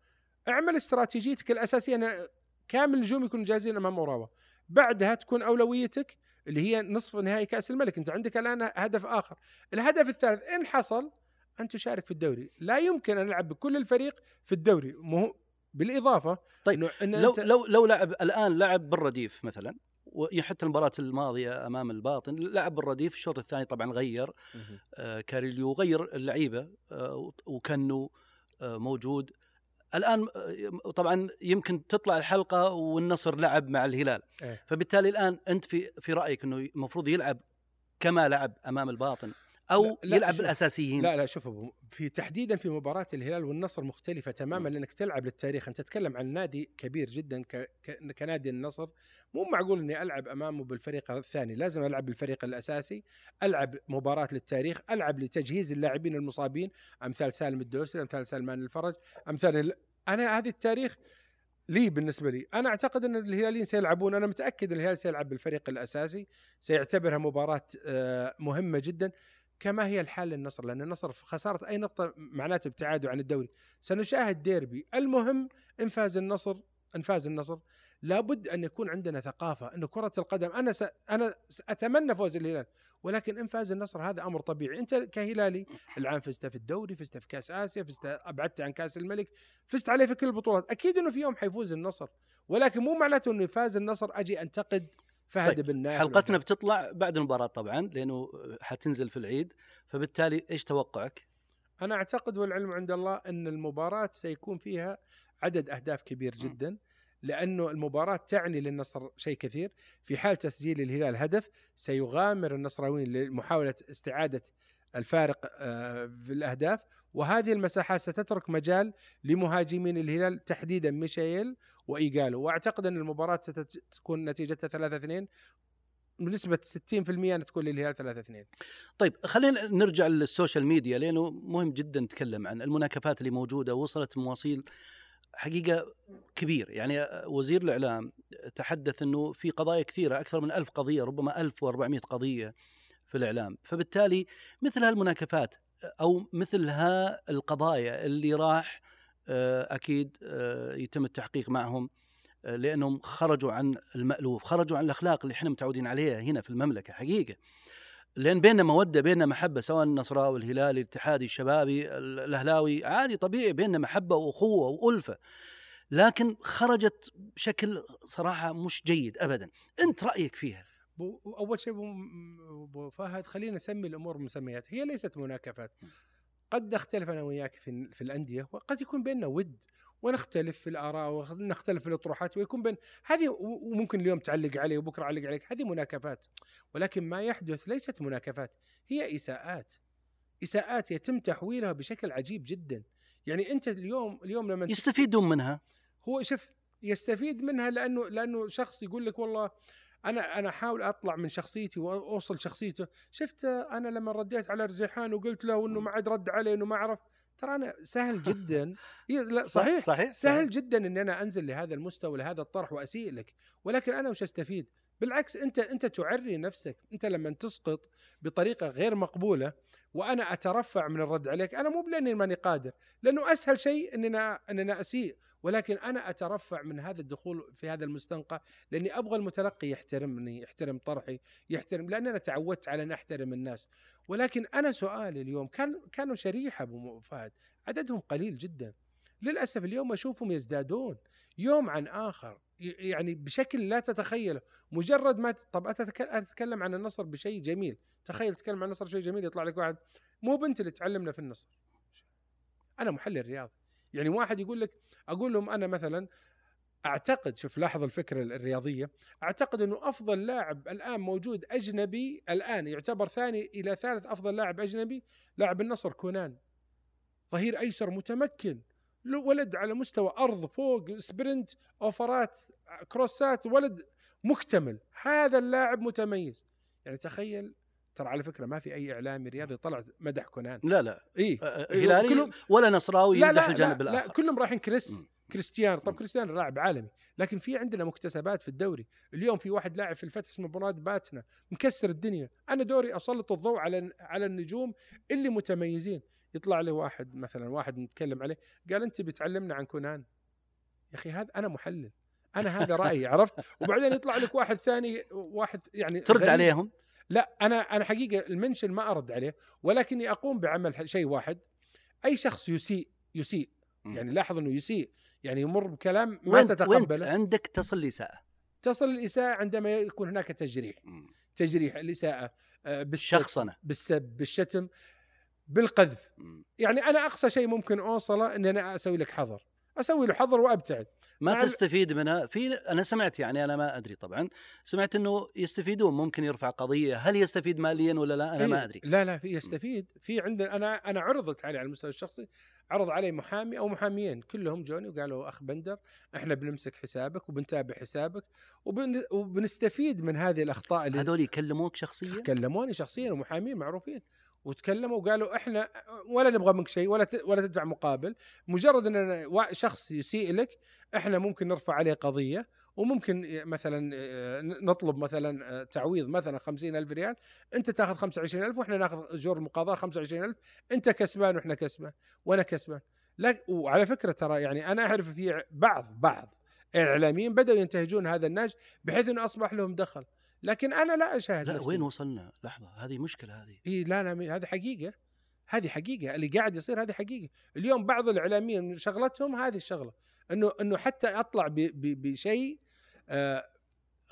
اعمل استراتيجيتك الأساسية أن كامل النجوم يكونوا جاهزين أمام أوراوا. بعدها تكون أولويتك اللي هي نصف نهائي كأس الملك. أنت عندك الآن هدف آخر. الهدف الثالث إن حصل أن تشارك في الدوري. لا يمكن أن العب بكل الفريق في الدوري. مو بالإضافة طيب، إنه إن لو أنت لو لو لعب الآن لعب بالرديف مثلا وحتى المباراة الماضية أمام الباطن لعب بالرديف الشوط الثاني طبعا غير آه كاريليو غير اللعيبة آه وكانوا آه موجود. الآن آه، طبعا يمكن تطلع الحلقة والنصر لعب مع الهلال. إيه. فبالتالي الآن أنت في في رأيك إنه المفروض يلعب كما لعب أمام الباطن؟ أو لا- لا، يلعب شوف. بالأساسيين. لا لا شوف في تحديدا في مباراة الهلال والنصر مختلفة تماما لأنك تلعب للتاريخ. أنت تتكلم عن نادي كبير جدا ك... ك... كنادي النصر. مو معقول إني ألعب أمامه بالفريق الثاني. لازم ألعب بالفريق الأساسي ألعب مباراة للتاريخ ألعب لتجهيز اللاعبين المصابين. أمثال سالم الدوسري أمثال سلمان الفرج أمثال ال... أنا هذه التاريخ لي بالنسبة لي. أنا أعتقد إن الهلاليين سيلعبون. أنا متأكد الهلال سيلعب بالفريق الأساسي. سيعتبرها مباراة آه، مهمة جدا. كما هي الحال للنصر لأن النصر خسارة أي نقطة معناته ابتعاده عن الدوري. سنشاهد ديربي. المهم إن فاز النصر إن فاز النصر لابد أن يكون عندنا ثقافة إن كرة القدم. أنا س... أنا اتمنى فوز الهلال ولكن إن فاز النصر هذا أمر طبيعي. أنت كهلالي العام فزت في الدوري فزت في كأس آسيا فزت أبعدت عن كأس الملك فزت عليه في كل البطولات. أكيد إنه في يوم حيفوز النصر ولكن مو معناته إنه فاز النصر أجي أنتقد فهد طيب، بن حلقتنا بتطلع بعد المباراة طبعا لأنه حتنزل في العيد فبالتالي إيش توقعك؟ أنا أعتقد والعلم عند الله أن المباراة سيكون فيها عدد أهداف كبير جدا لأنه المباراة تعني للنصر شيء كثير. في حال تسجيل الهلال هدف سيغامر النصراويين لمحاولة استعادة الفارق آه، في الأهداف. وهذه المساحات ستترك مجال لمهاجمين الهلال تحديدا ميشيل وايجالو وأعتقد أن المباراة ستكون نتيجتها 3 2 بنسبة 60% أن تكون للهلال 3 2 طيب خلينا نرجع لل social media لأنه مهم جدا نتكلم عن المناكفات اللي موجودة وصلت مواصيل حقيقة كبير. يعني وزير الإعلام تحدث أنه في قضايا كثيرة أكثر من ألف قضية ربما 1400 قضية في الإعلام. فبالتالي مثل هالمناكفات أو مثل ها القضايا اللي راح أكيد آه، يتم التحقيق معهم آه، لأنهم خرجوا عن المألوف خرجوا عن الأخلاق اللي إحنا متعودين عليها هنا في المملكة حقيقة. لأن بيننا مودة بيننا محبة سواء النصراوي الهلالي الاتحادي الشبابي ال- الأهلاوي عادي طبيعي بيننا محبة وأخوة وألفة. لكن خرجت بشكل صراحة مش جيد ابدا. أنت رأيك فيها؟ أول شيء ابو فهد خلينا نسمي الأمور مسميات هي ليست مناكفات. قد نختلف أنا وياك في في الأندية وقد يكون بيننا ود ونختلف في الآراء ونختلف في الأطروحات ويكون بين هذه وممكن اليوم تعلق علي وبكرة أعلق عليك هذه مناكفات. ولكن ما يحدث ليست مناكفات هي إساءات. إساءات يتم تحويلها بشكل عجيب جدا. يعني أنت اليوم اليوم لما يستفيدون منها. هو شوف يستفيد منها لأنه لأنه شخص يقول لك والله أنا أنا أحاول أطلع من شخصيتي وأوصل شخصيته. شفت أنا لما رديت على رزيحان وقلت له إنه ما عاد رد علي إنه ما اعرف ترى أنا سهل جدا. لا صحيح. صحيح سهل جدا ان أنا أنزل لهذا المستوى لهذا الطرح وأسيء لك. ولكن أنا وش أستفيد؟ بالعكس أنت أنت تعري نفسك. أنت لما تسقط بطريقة غير مقبولة وأنا أترفع من الرد عليك أنا مو لاني ماني قادر لأنه أسهل شيء اننا اننا أسيء. ولكن أنا أترفع من هذا الدخول في هذا المستنقع لأني أبغى المتلقي يحترمني يحترم طرحي يحترم لأن أنا تعودت على أن أحترم الناس. ولكن أنا سؤالي اليوم كان كانوا شريحة أبو فهد عددهم قليل جدا. للأسف اليوم أشوفهم يزدادون يوم عن آخر يعني بشكل لا تتخيله. مجرد ما طب أتكلم عن النصر بشيء جميل. تخيل تتكلم عن النصر بشيء جميل يطلع لك واحد مو بنت اللي تعلمنا في النصر. أنا محلل رياضي. يعني واحد يقول لك أقول لهم أنا مثلا أعتقد شوف لاحظ الفكرة الرياضية أعتقد إنه أفضل لاعب الآن موجود أجنبي الآن يعتبر ثاني إلى ثالث أفضل لاعب أجنبي لاعب النصر كونان. ظهير أيسر متمكن ولد على مستوى أرض فوق سبرنت أوفرات كروسات ولد مكتمل. هذا اللاعب متميز. يعني تخيل ترى على فكرة ما في أي إعلامي رياضي طلع مدح كونان. لا لا. اي آه، إيه، هلالي كلهم- ولا نصراوي لا يمدح لا الجانب لا, لا الآخر. كلهم رايحين كريس. كريستيانو. طب. كريستيانو لاعب عالمي لكن في عندنا مكتسبات في الدوري. اليوم في واحد لاعب في الفتح اسمه مراد باتنا مكسر الدنيا. أنا دوري أسلط الضوء على على النجوم اللي متميزين. يطلع لي واحد مثلا واحد نتكلم عليه قال أنت بتعلمنا عن كونان. يا أخي هذا أنا محلل. أنا هذا رأيي عرفت؟ وبعدين يطلع لك واحد ثاني واحد يعني ترد غريب. عليهم؟ لا أنا أنا حقيقة المنشن ما أرد عليه ولكني أقوم بعمل شيء واحد. أي شخص يسيء يسيء. يعني لاحظ إنه يسيء يعني يمر بكلام ما تتقبله. عندك تصل الاساءه تصل الاساءه عندما يكون هناك تجريح. تجريح الإساءة آه، بالسب شخصنه بالسب بالشتم بالقذف. مم. يعني أنا أقصى شيء ممكن أوصله ان أنا أسوي لك حظر. أسوي له حظر وأبتعد. ما تستفيد منها؟ في أنا سمعت يعني أنا ما أدري طبعا سمعت إنه يستفيدون ممكن يرفع قضية. هل يستفيد ماليا ولا لا؟ أنا ما إيه، أدري. لا لا في يستفيد. في عندنا أنا أنا عرضت علي على المستوى الشخصي عرض علي محامي أو محاميين كلهم جوني وقالوا أخ بندر إحنا بنمسك حسابك وبنتابع حسابك وبن وبنستفيد من هذه الأخطاء اللي هذول يكلموك شخصيا؟ كلموني شخصيا ومحامين معروفين. وتكلموا وقالوا إحنا ولا نبغى منك شيء ولا ولا تدفع مقابل. مجرد إن شخص يسيء لك إحنا ممكن نرفع عليه قضية وممكن مثلا آه، نطلب مثلا آه، تعويض مثلا خمسين ألف ريال. أنت تاخذ 25000 وإحنا ناخذ اجور المقاضاه 25000 أنت كسبان وإحنا كسبان وأنا كسبان. لك وعلى فكرة ترى يعني أنا أعرف في بعض بعض الاعلاميين بدأوا ينتهجون هذا النهج بحيث إنه أصبح لهم دخل. لكن أنا لا أشاهد لا نفسي. وين وصلنا؟ لحظة هذه مشكلة هذه. إي لا لا هذه حقيقة هذه حقيقة اللي قاعد يصير هذه حقيقة. اليوم بعض الإعلاميين شغلتهم هذه الشغلة إنه إنه حتى أطلع بشيء آه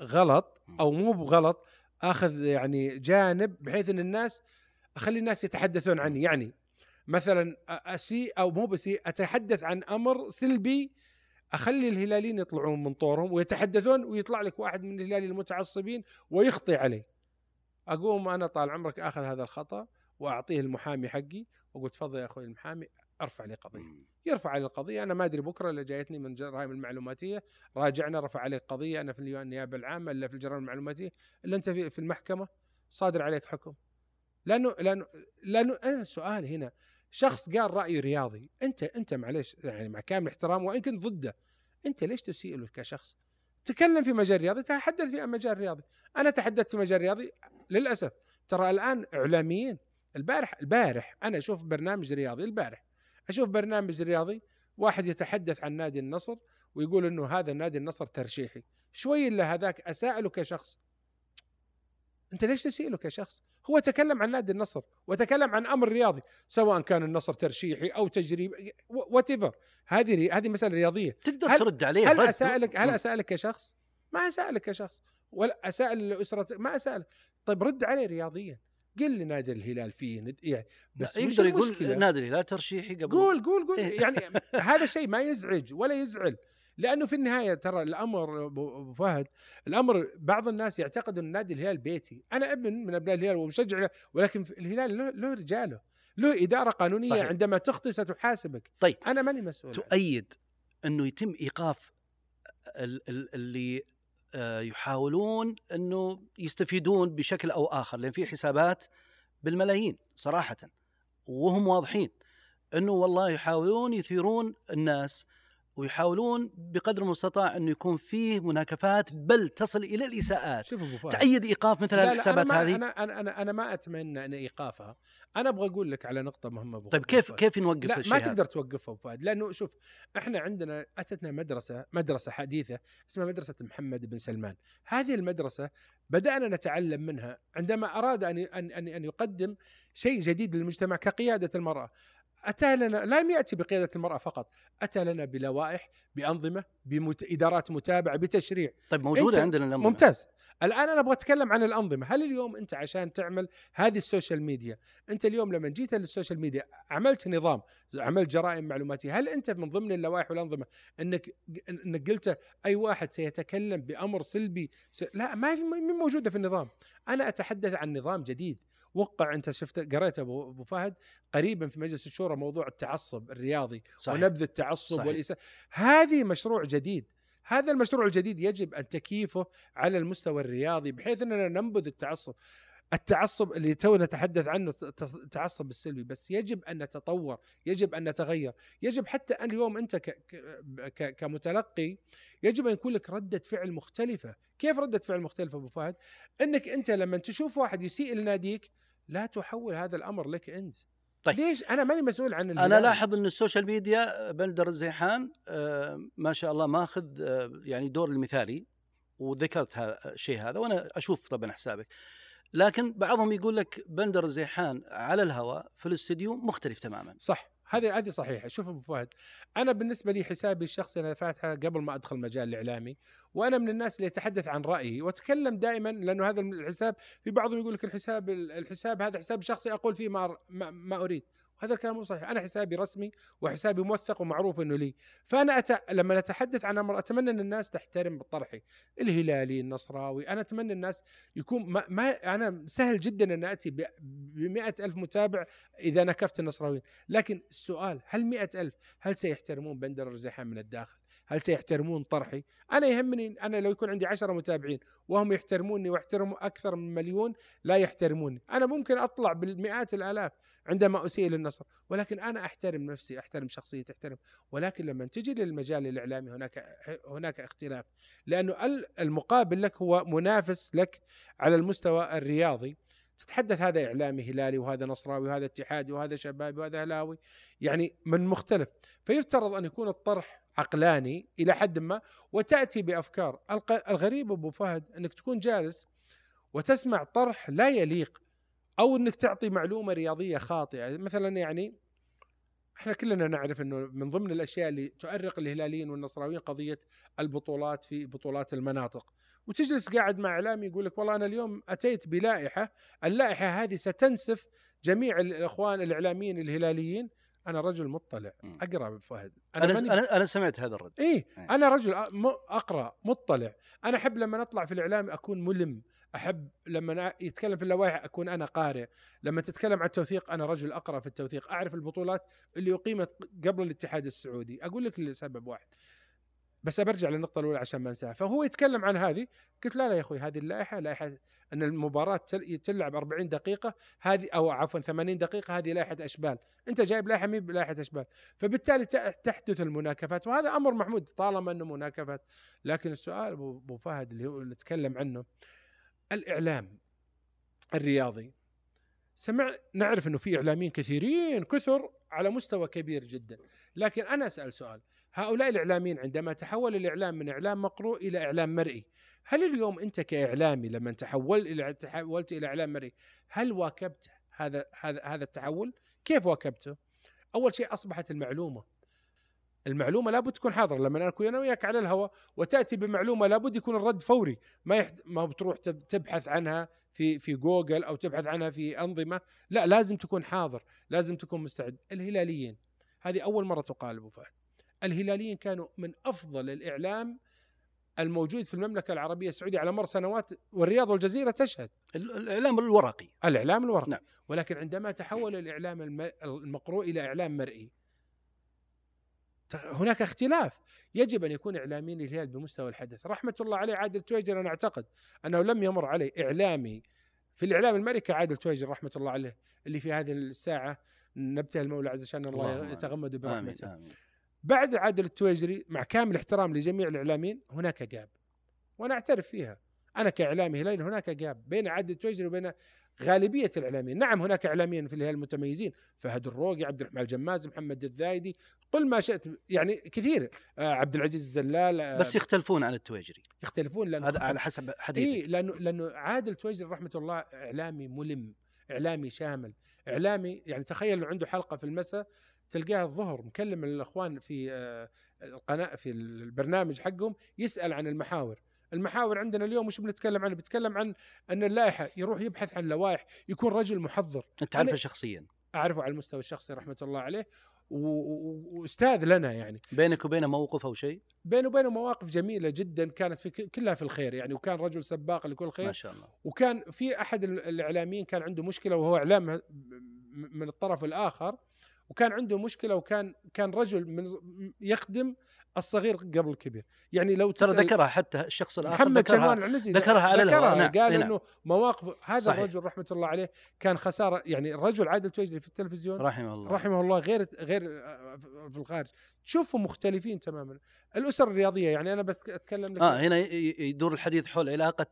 غلط أو مو بغلط آخذ يعني جانب بحيث إن الناس أخلي الناس يتحدثون عني. يعني مثلا أسيء أو مو بسيء أتحدث عن أمر سلبي أخلي الهلاليين يطلعون من طورهم ويتحدثون ويطلع لك واحد من الهلاليين المتعصبين ويخطي عليه. أقوم أنا طال عمرك آخذ هذا الخطأ وأعطيه المحامي حقي وأقول تفضل يا أخوي المحامي ارفع لي قضية. يرفع علي القضية أنا ما أدري بكرة اللي جايتني من الجرائم المعلوماتية راجعنا رفع عليك قضية أنا في النيابة العامة إلا في الجرائم المعلوماتية إلا أنت في, في المحكمة صادر عليك حكم. لأنه لأنه لأنه أنا السؤال هنا شخص قال رأي رياضي أنت أنت معلش يعني مع كامل احترام وإن كنت ضده أنت ليش تسيء له كشخص؟ تكلم في مجال رياضي تحدث في مجال رياضي. أنا تحدثت في مجال رياضي للأسف. ترى الآن إعلاميين البارح البارح أنا أشوف برنامج رياضي البارح أشوف برنامج رياضي واحد يتحدث عن نادي النصر ويقول إنه هذا نادي النصر ترشيحي. شوي إلا هذاك اساء له كشخص. أنت ليش تسيء له كشخص؟ هو تكلم عن نادي النصر وتكلم عن أمر رياضي سواء كان النصر ترشيحي أو تجريبي وات هذه ري- هذه مسألة رياضية تقدر هل- ترد عليه هل رد. اساء لك هل مم. اساء لك كشخص؟ ما اساء لك كشخص ولا اساء لاسرتك ما اساء لك طيب رد عليه رياضيا قل لي نادي الهلال فيه ند- يعني بس يقدر يقول؟ نادي الهلال ترشيحي قبل قول قول قول إيه. يعني هذا الشيء ما يزعج ولا يزعل لأنه في النهاية ترى الأمر أبو فهد الأمر بعض الناس يعتقد أن نادي الهلال بيتي أنا أبن من أبناء الهلال ومشجع ولكن الهلال له, له رجاله له إدارة قانونية صحيح. عندما تخطي ستحاسبك طيب. أنا ماني مسؤول. تؤيد أنه يتم إيقاف ال- ال- اللي آه، يحاولون أنه يستفيدون بشكل أو آخر لأن في حسابات بالملايين صراحة وهم واضحين أنه والله يحاولون يثيرون الناس ويحاولون بقدر المستطاع انه يكون فيه مناكفات بل تصل إلى الإساءات. شوف أبو فهد. تأيد إيقاف مثل لا الحسابات هذه. أنا أنا أنا, أنا ما أتمنى أن إيقافها. أنا أبغى أقول لك على نقطة مهمة أبو طيب كيف فهد. كيف نوقف لا الشيء ما هذا؟ تقدر توقفها أبو فهد. لأنه شوف إحنا عندنا أتتنا مدرسة مدرسة حديثة اسمها مدرسة محمد بن سلمان. هذه المدرسة بدأنا نتعلم منها عندما أراد أن أن أن, أن يقدم شيء جديد للمجتمع كقيادة المرأة. أتى لنا لم يأتي بقيادة المرأة فقط أتى لنا بلوائح بأنظمة بادارات متابعة بتشريع. طيب موجودة أنت- عندنا الأنظمة. ممتاز. الآن أنا أبغى أتكلم عن الأنظمة. هل اليوم أنت عشان تعمل هذه ال social media أنت اليوم لما جيت لل social media عملت نظام عملت جرائم معلوماتية هل أنت من ضمن اللوائح والأنظمة أنك أنك قلت أي واحد سيتكلم بأمر سلبي. لا ما في مين موجودة في النظام. أنا أتحدث عن نظام جديد. وقع انت شفت قريت أبو فهد قريبا في مجلس الشورى موضوع التعصب الرياضي صحيح. ونبذ التعصب صحيح. والإساءة هذه مشروع جديد. هذا المشروع الجديد يجب أن تكييفه على المستوى الرياضي بحيث أننا ننبذ التعصب. التعصب اللي تو نتحدث عنه التعصب السلبي بس يجب أن نتطور يجب أن نتغير. يجب حتى أن اليوم أنت ك ك كمتلقي يجب أن يكون لك ردة فعل مختلفة. كيف ردة فعل مختلفة أبو فهد؟ إنك أنت لما تشوف واحد يسيء لناديك لا تحول هذا الأمر لك أنت. طيب. ليش؟ أنا ماني مسؤول عن أنا. لاحظ إن ال social media بندر الرزيحان آه، ما شاء الله ماخذ آه، يعني دور المثالي وذكرت الشيء هذا وأنا أشوف طبعا حسابك. لكن بعضهم يقول لك بندر الرزيحان على الهواء في الاستديو مختلف تماما. صح. هذه هذه صحيحة. شوف أبو فهد أنا بالنسبة لي حسابي الشخصي أنا فاتحه قبل ما أدخل مجال الإعلامي وأنا من الناس اللي يتحدث عن رأيي وأتكلم دائما لأنه هذا الحساب في بعضهم يقول لك الحساب الحساب هذا حساب شخصي أقول فيه ما ما, ما أريد. وهذا الكلام مو صحيح. أنا حسابي رسمي وحسابي موثق ومعروف إنه لي. فأنا أت... لما اتحدث عن أمر أتمنى إن الناس تحترم طرحي الهلالي النصراوي. أنا أتمنى الناس يكون ما, ما أنا سهل جدا إن أتي ب 100 ألف متابع إذا نكفت النصراويين. لكن السؤال هل 100 ألف هل سيحترمون بندر الرزيحان من الداخل؟ هل سيحترمون طرحي؟ أنا يهمني أنا لو يكون عندي عشرة متابعين وهم يحترموني ويحترموا أكثر من مليون لا يحترموني. أنا ممكن أطلع بالمئات الآلاف عندما أسيء للنصر ولكن أنا أحترم نفسي أحترم شخصيتي أحترم. ولكن لما تجي للمجال الإعلامي هناك هناك اختلاف لأنه المقابل لك هو منافس لك على المستوى الرياضي. تتحدث هذا إعلامي هلالي وهذا نصراوي وهذا اتحادي وهذا شبابي وهذا هلاوي يعني من مختلف. فيفترض أن يكون الطرح عقلاني إلى حد ما وتأتي بأفكار. الغريب أبو فهد إنك تكون جالس وتسمع طرح لا يليق أو إنك تعطي معلومة رياضية خاطئة. مثلا يعني إحنا كلنا نعرف إنه من ضمن الأشياء اللي تؤرق الهلاليين والنصراويين قضية البطولات في بطولات المناطق. وتجلس قاعد مع إعلامي يقول لك والله أنا اليوم أتيت بلائحة اللائحة هذه ستنسف جميع الإخوان الإعلاميين الهلاليين أنا رجل مطلع أقرأ فهد. أنا أنا أنا سمعت هذا الرد. اي أنا رجل أقرأ مطلع. أنا أحب لما أطلع في الإعلام أكون ملم. أحب لما يتكلم في اللوائح أكون أنا قارئ. لما تتكلم عن التوثيق أنا رجل أقرأ في التوثيق. أعرف البطولات اللي أقيمت قبل الاتحاد السعودي. أقول لك لسبب واحد. بس برجع للنقطة الأولى عشان ما أنساها. فهو يتكلم عن هذه قلت لا لا يا أخوي هذه اللائحة لائحة أن المباراة تلعب 40 دقيقة هذه أو عفوا 80 دقيقة هذه لائحة أشبال. أنت جايب لائحة مي بلائحه أشبال. فبالتالي تحدث المناكفات وهذا أمر محمود طالما إنه مناكفات. لكن السؤال أبو فهد اللي هو نتكلم عنه الإعلام الرياضي. سمع نعرف إنه في إعلاميين كثيرين كثر على مستوى كبير جدا. لكن أنا أسأل سؤال. هؤلاء الإعلاميين عندما تحول الإعلام من إعلام مقروء إلى إعلام مرئي هل اليوم أنت كإعلامي لما تحول إلى تحولت إلى إعلام مرئي هل واكبت هذا هذا هذا التحول؟ كيف واكبته؟ أول شيء أصبحت المعلومة. المعلومة لابد تكون حاضرة لما اكون أنا وياك على الهواء وتأتي بمعلومة لابد يكون الرد فوري ما يحد ما بتروح تبحث عنها في في جوجل أو تبحث عنها في أنظمة لا لازم تكون حاضر لازم تكون مستعد. الهلاليين هذه أول مرة تقال أبو فهد. الهلاليين كانوا من أفضل الإعلام الموجود في المملكة العربية السعودية على مر سنوات والرياض والجزيرة تشهد. الإعلام الورقي. الإعلام الورقي. نعم. ولكن عندما تحول الإعلام المقروء إلى إعلام مرئي هناك اختلاف. يجب أن يكون إعلاميين الهلال بمستوى الحدث. رحمة الله عليه عادل تويجر أنا أعتقد أنه لم يمر عليه إعلامي. في الإعلام المرئي كعادل تويجر رحمة الله عليه اللي في هذه الساعة نبتهل المولى عز وجل الله يتغمد برحمته. آمين. آمين. بعد عادل التويجري مع كامل احترام لجميع الإعلاميين هناك gap. وأنا أعترف فيها. أنا كإعلامي هلالي هناك gap بين عادل التويجري وبين غالبية الإعلاميين، نعم هناك إعلاميين في الهلال المتميزين، فهد الروقي، عبد الرحمن الجماز، محمد الذايدي، قل ما شئت يعني كثير. آه عبد العزيز الزلال آه بس يختلفون عن التويجري يختلفون لأنه هذا على حسب حديثك. إيه لأنه لأنه عادل التويجري رحمة الله إعلامي ملم، إعلامي شامل، إعلامي يعني تخيل إنه عنده حلقة في المساء تلقاه الظهر مكلم الأخوان في آه القناة في البرنامج حقهم يسأل عن المحاور. المحاور عندنا اليوم وش بنتكلم عنه؟ بنتكلم عن أن اللائحة يروح يبحث عن لوائح يكون رجل محضر. أنت تعرفه شخصيا. أعرفه على المستوى الشخصي رحمة الله عليه وأستاذ لنا يعني. بينك وبينه موقف أو شيء؟ بينه وبينه مواقف جميلة جدا كانت في كلها في الخير يعني وكان رجل سباق لكل خير. ما شاء الله. وكان في أحد الإعلاميين كان عنده مشكلة وهو إعلام من الطرف الآخر. وكان عنده مشكلة وكان كان رجل من يخدم الصغير قبل الكبير يعني لو ترى ذكرها حتى الشخص الآخر محمد ذكرها شنوان العنزي ذكرها على ذكرها نعم. قال نعم. إنه مواقف هذا صحيح. الرجل رحمة الله عليه كان خسارة يعني الرجل عادل تويجري في التلفزيون رحمه الله رحمه الله غير غير في الخارج تشوفهم مختلفين تماما. الأسر الرياضية يعني أنا بتكلم لك آه هنا يدور الحديث حول علاقة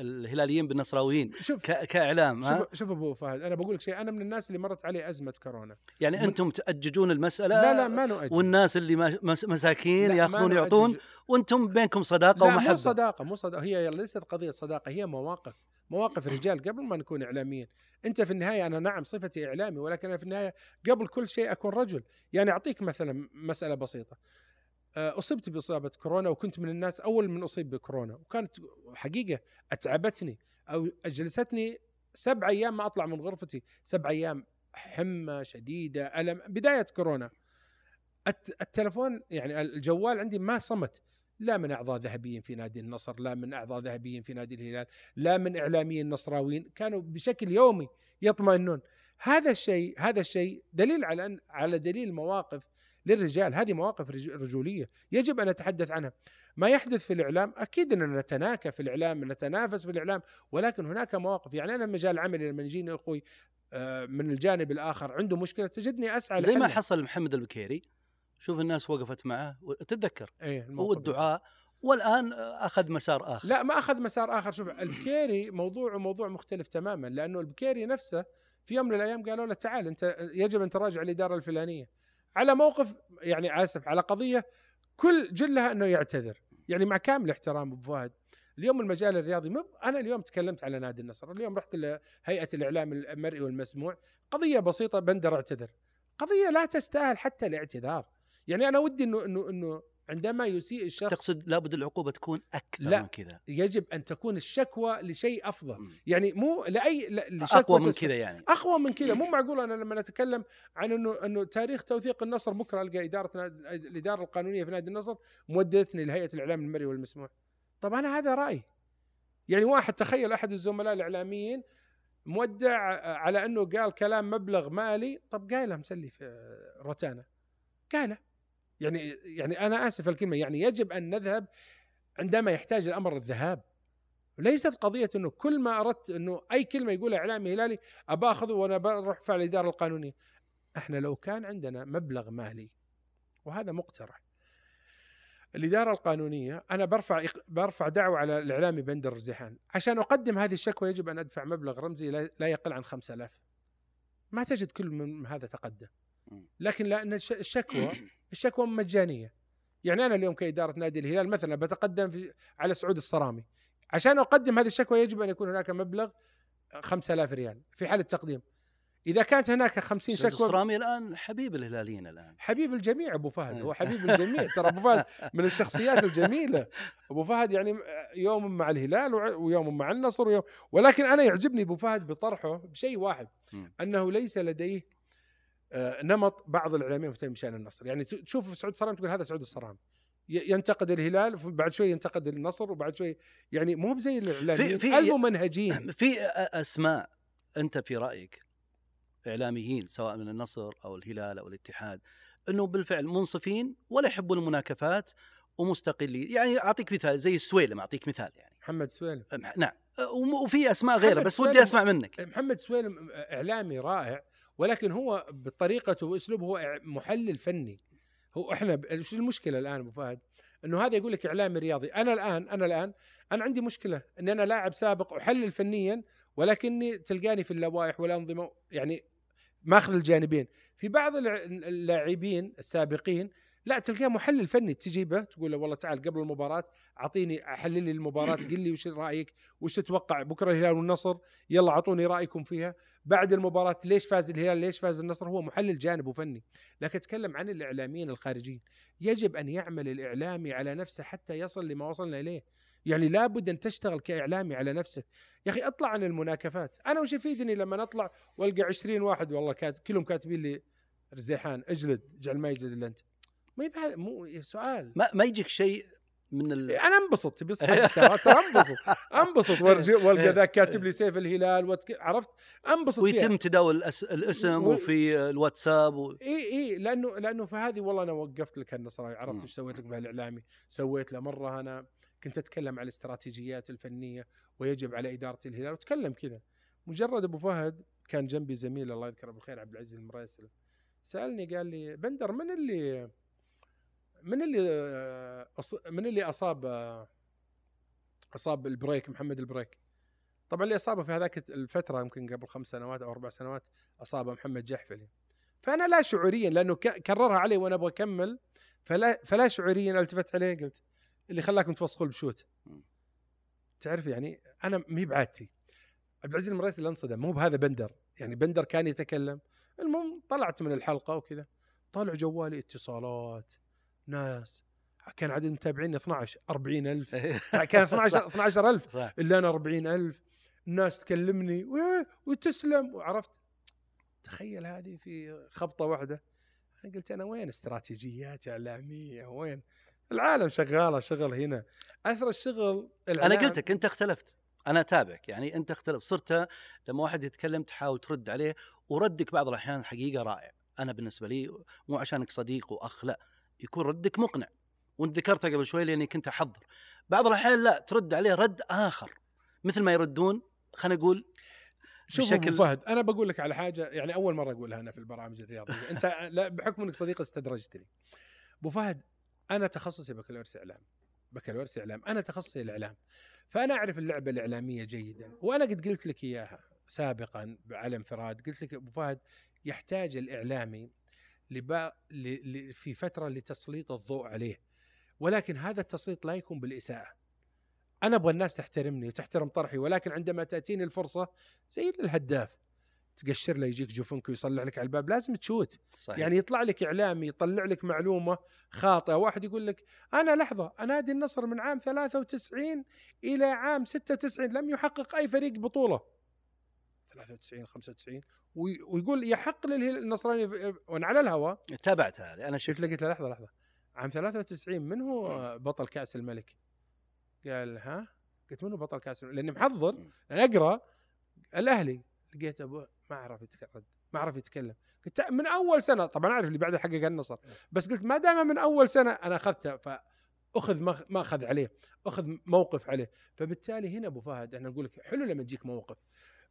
الهلاليين بالنصراويين شوف كإعلام شوف, شوف أبو فهد أنا بقول لك شيء أنا من الناس اللي مرت عليه أزمة كورونا. يعني من أنتم تأججون المسألة لا لا ما نؤجج. والناس اللي مساكين يأخذون يعطون وأنتم بينكم صداقة لا ومحبة. مو صداقة مو صداقة هي ليست قضية صداقة هي مواقف. مواقف رجال قبل ما نكون إعلاميين. أنت في النهاية أنا نعم صفتي إعلامي ولكن أنا في النهاية قبل كل شيء أكون رجل. يعني أعطيك مثلا مسألة بسيطة. آه، أصبت بإصابة كورونا وكنت من الناس أول من أصيب بكورونا وكانت حقيقة أتعبتني أو أجلستني سبع أيام ما أطلع من غرفتي. سبع أيام حمى شديدة ألم بداية كورونا. الت- التلفون يعني الجوال عندي ما صمت. لا من أعضاء ذهبيين في نادي النصر لا من أعضاء ذهبيين في نادي الهلال لا من إعلاميين نصراويين كانوا بشكل يومي يطمئنون. هذا الشيء هذا الشيء دليل على أن على دليل مواقف للرجال. هذه مواقف رج- رجولية يجب أن نتحدث عنها. ما يحدث في الإعلام أكيد أننا نتناكف في الإعلام نتنافس في الإعلام ولكن هناك مواقف. يعني أنا مجال عملي لما يجيني أخوي آه، من الجانب الآخر عنده مشكلة تجدني أسعى زي ما. حصل محمد البكيري. شوف الناس وقفت معه تتذكر إيه هو. الدعاء. والآن أخذ مسار آخر. لا ما أخذ مسار آخر. شوف البكيري موضوعه موضوع مختلف تماما لأنه البكيري نفسه في يوم من الأيام قالوا له تعال أنت يجب أن تراجع الإدارة الفلانية. على موقف يعني آسف على قضية كل جلها أنه يعتذر. يعني مع كامل احترام أبو فهد. اليوم المجال الرياضي مو أنا اليوم تكلمت على نادي النصر. اليوم رحت لهيئة الإعلام المرئي والمسموع. قضية بسيطة بندر اعتذر. قضية لا تستاهل حتى الاعتذار. يعني أنا ودي انه انه إنه عندما يسيء الشخص تقصد لابد العقوبة تكون أكثر لا. من كذا. يجب أن تكون الشكوى لشيء أفضل. مم. يعني مو لاي لا- لشكوى اقوى من كذا يعني. أقوى من كذا. مو معقول أنا لما نتكلم عن انه إنه تاريخ توثيق النصر بكرة ألقى إدارة الإدارة القانونية في نادي النصر مودتني لهيئة الإعلام المرئي والمسموع. طب أنا هذا رأيي. يعني واحد تخيل أحد الزملاء الإعلاميين مودع على إنه قال كلام مبلغ مالي. طب قايله مسلي في روتانا قاله يعني يعني أنا آسف الكلمة يعني يجب أن نذهب عندما يحتاج الأمر الذهاب ليست قضية إنه كل ما أردت إنه أي كلمة يقولها إعلامي هلالي ابى اخذه وأنا بروح ارفع الاداره القانونية. إحنا لو كان عندنا مبلغ مالي وهذا مقترح الإدارة القانونية أنا برفع برفع دعوة على الإعلامي بندر الرزيحان. عشان أقدم هذه الشكوى يجب أن أدفع مبلغ رمزي لا يقل عن 5000 ما تجد كل من هذا تقدم. لكن لأن الش- الشكوى الشكوى مجانية. يعني أنا اليوم كإدارة نادي الهلال مثلا بتقدم في على سعود الصرامي. عشان أقدم هذه الشكوى يجب أن يكون هناك مبلغ 5000 ريال في حاله تقديم إذا كانت هناك 50 سعود شكوى الصرامي الآن حبيب الهلاليين الآن. حبيب الجميع أبو فهد. إيه. هو حبيب الجميع. ترى أبو فهد من الشخصيات الجميلة. أبو فهد يعني يوم مع الهلال ويوم مع النصر ويوم ولكن أنا يعجبني أبو فهد بطرحه بشيء واحد. أنه ليس لديه نمط بعض الاعلاميين المهتمين بشأن النصر. يعني تشوف سعود الصرام تقول هذا سعود الصرام. ي- ينتقد الهلال بعد شوي ينتقد النصر وبعد شوي يعني مو بزي الإعلاميين في- في- الممنهجين في أسماء أنت في رأيك إعلاميين سواء من النصر أو الهلال أو الاتحاد انه بالفعل منصفين ولا يحبون المناكفات ومستقلين؟ يعني أعطيك مثال زي السويلم أعطيك مثال يعني. محمد سويلم. نعم. وفي أسماء محمد بس ودي أسمع منك. محمد سويلم إعلامي رائع. ولكن هو بطريقته وأسلوبه هو محلل فني. هو إحنا شو المشكلة الآن أبو فهد؟ إنه هذا يقول لك إعلامي رياضي، أنا الآن أنا الآن أنا عندي مشكلة إن أنا لاعب سابق أحلل فنيا ولكني تلقاني في اللوائح والأنظمة يعني ماخذ الجانبين، في بعض اللاعبين السابقين لا تلقاه محلل فني. تجيبه تقول له والله تعال قبل المباراة أعطيني أحلل لي المباراة قل لي وش رأيك وش تتوقع بكرة الهلال والنصر يلا أعطوني رأيكم فيها. بعد المباراة ليش فاز الهلال ليش فاز النصر؟ هو محلل جانب وفني. لكن أتكلم عن الإعلاميين الخارجيين. يجب أن يعمل الإعلامي على نفسه حتى يصل لما وصلنا إليه. يعني لابد أن تشتغل كإعلامي على نفسك. يا أخي اطلع عن المناكفات. أنا وش يفيدني لما اطلع وألقى 20 واحد؟ والله كاتب كلهم كاتبين لي رزيحان اجلد اجعل ما يجلد إلا أنت. ما يبقى مو سؤال. ما, ما يجيك شيء من ال... أنا انبسط تبي ترى انبسط. انبسط وارجع والقى ذاك كاتب لي سيف الهلال وتك... عرفت؟ انبسط ويتم تداول الأس... الاسم و- وفي الواتساب و... اي اي لأنه لأنه فهذه والله أنا وقفت لك النصراوي عرفت. إيش سويت لك بهالإعلامي؟ سويت له مرة أنا كنت أتكلم عن الاستراتيجيات الفنية ويجب على إدارة الهلال وتكلم كذا. مجرد أبو فهد كان جنبي زميل الله يذكره بالخير عبد العزيز المريسل سألني قال لي بندر من اللي من اللي من اللي أصاب أصاب البريك محمد البريك؟ طبعا اللي أصابه في هذاك الفترة يمكن قبل خمس سنوات أو أربع سنوات أصابه محمد جحفلي. فأنا لا شعوريا لأنه كررها علي وأنا أبغى أكمل فلا فلا شعوريا التفت عليه قلت اللي خلاكم تفسخوا بشوت. تعرف يعني أنا مي بعادتي. عبد العزيز المريسل انصدم مو بهذا بندر. يعني بندر كان يتكلم المهم طلعت من الحلقة وكذا. طالع جوالي اتصالات ناس. كان عدد المتابعين 12 40000 كان 12 صح. 12000 صح. إلا أنا 40000 الناس تكلمني "ويه، وتسلم. وعرفت. تخيل هذه في خبطة واحدة. أنا قلت أنا وين استراتيجيات إعلامية؟ وين؟ العالم شغاله شغل هنا. أثر الشغل أنا قلت لك أنت اختلفت. أنا أتابعك يعني أنت اختلف صرت لما واحد يتكلم تحاول ترد عليه وردك بعض الأحيان حقيقة رائع. أنا بالنسبة لي مو عشانك صديق وأخ لا. يكون ردك مقنع وأنت ذكرتها قبل شوي لأني كنت أحضر. بعض الأحيان لا ترد عليه رد آخر. مثل ما يردون خلينا نقول شوف بشكل فهد أنا بقول لك على حاجة يعني أول مرة أقولها أنا في البرامج الرياضية. أنت لا بحكم إنك صديق استدرجتني. أبو فهد أنا تخصصي بكالوريوس إعلام. بكالوريوس إعلام. أنا تخصصي الإعلام. فأنا أعرف اللعبة الإعلامية جيدا. وأنا قد قلت لك إياها سابقا على انفراد. قلت لك أبو فهد يحتاج الإعلامي. في فترة لتسليط الضوء عليه. ولكن هذا التسليط لا يكون بالإساءة. أنا أبغى الناس تحترمني وتحترم طرحي ولكن عندما تأتيني الفرصة زي الهداف تقشر له يجيك جوفنكو يصلح لك على الباب لازم تشوت. صحيح. يعني يطلع لك اعلامي يطلع لك معلومة خاطئة واحد يقول لك أنا لحظة نادي النصر من عام 93 إلى عام 96 لم يحقق أي فريق بطولة. 93 95 ويقول يحق للنصراني وأنا على الهواء تابعت هذه أنا شفت. لقيت لحظة لحظة. عام 93 من هو بطل كأس الملك؟ قال ها؟ قلت منو بطل كأس الملك؟ لأني محضر أقرأ الأهلي. لقيت ابو ما عرف يتكلم ما عرف يتكلم. قلت من أول سنة طبعا أعرف اللي بعده حقق النصر بس قلت ما دام من أول سنة أنا أخذته فأخذ ما أخذ عليه أخذ موقف عليه. فبالتالي هنا أبو فهد إحنا نقول لك حلو لما تجيك موقف.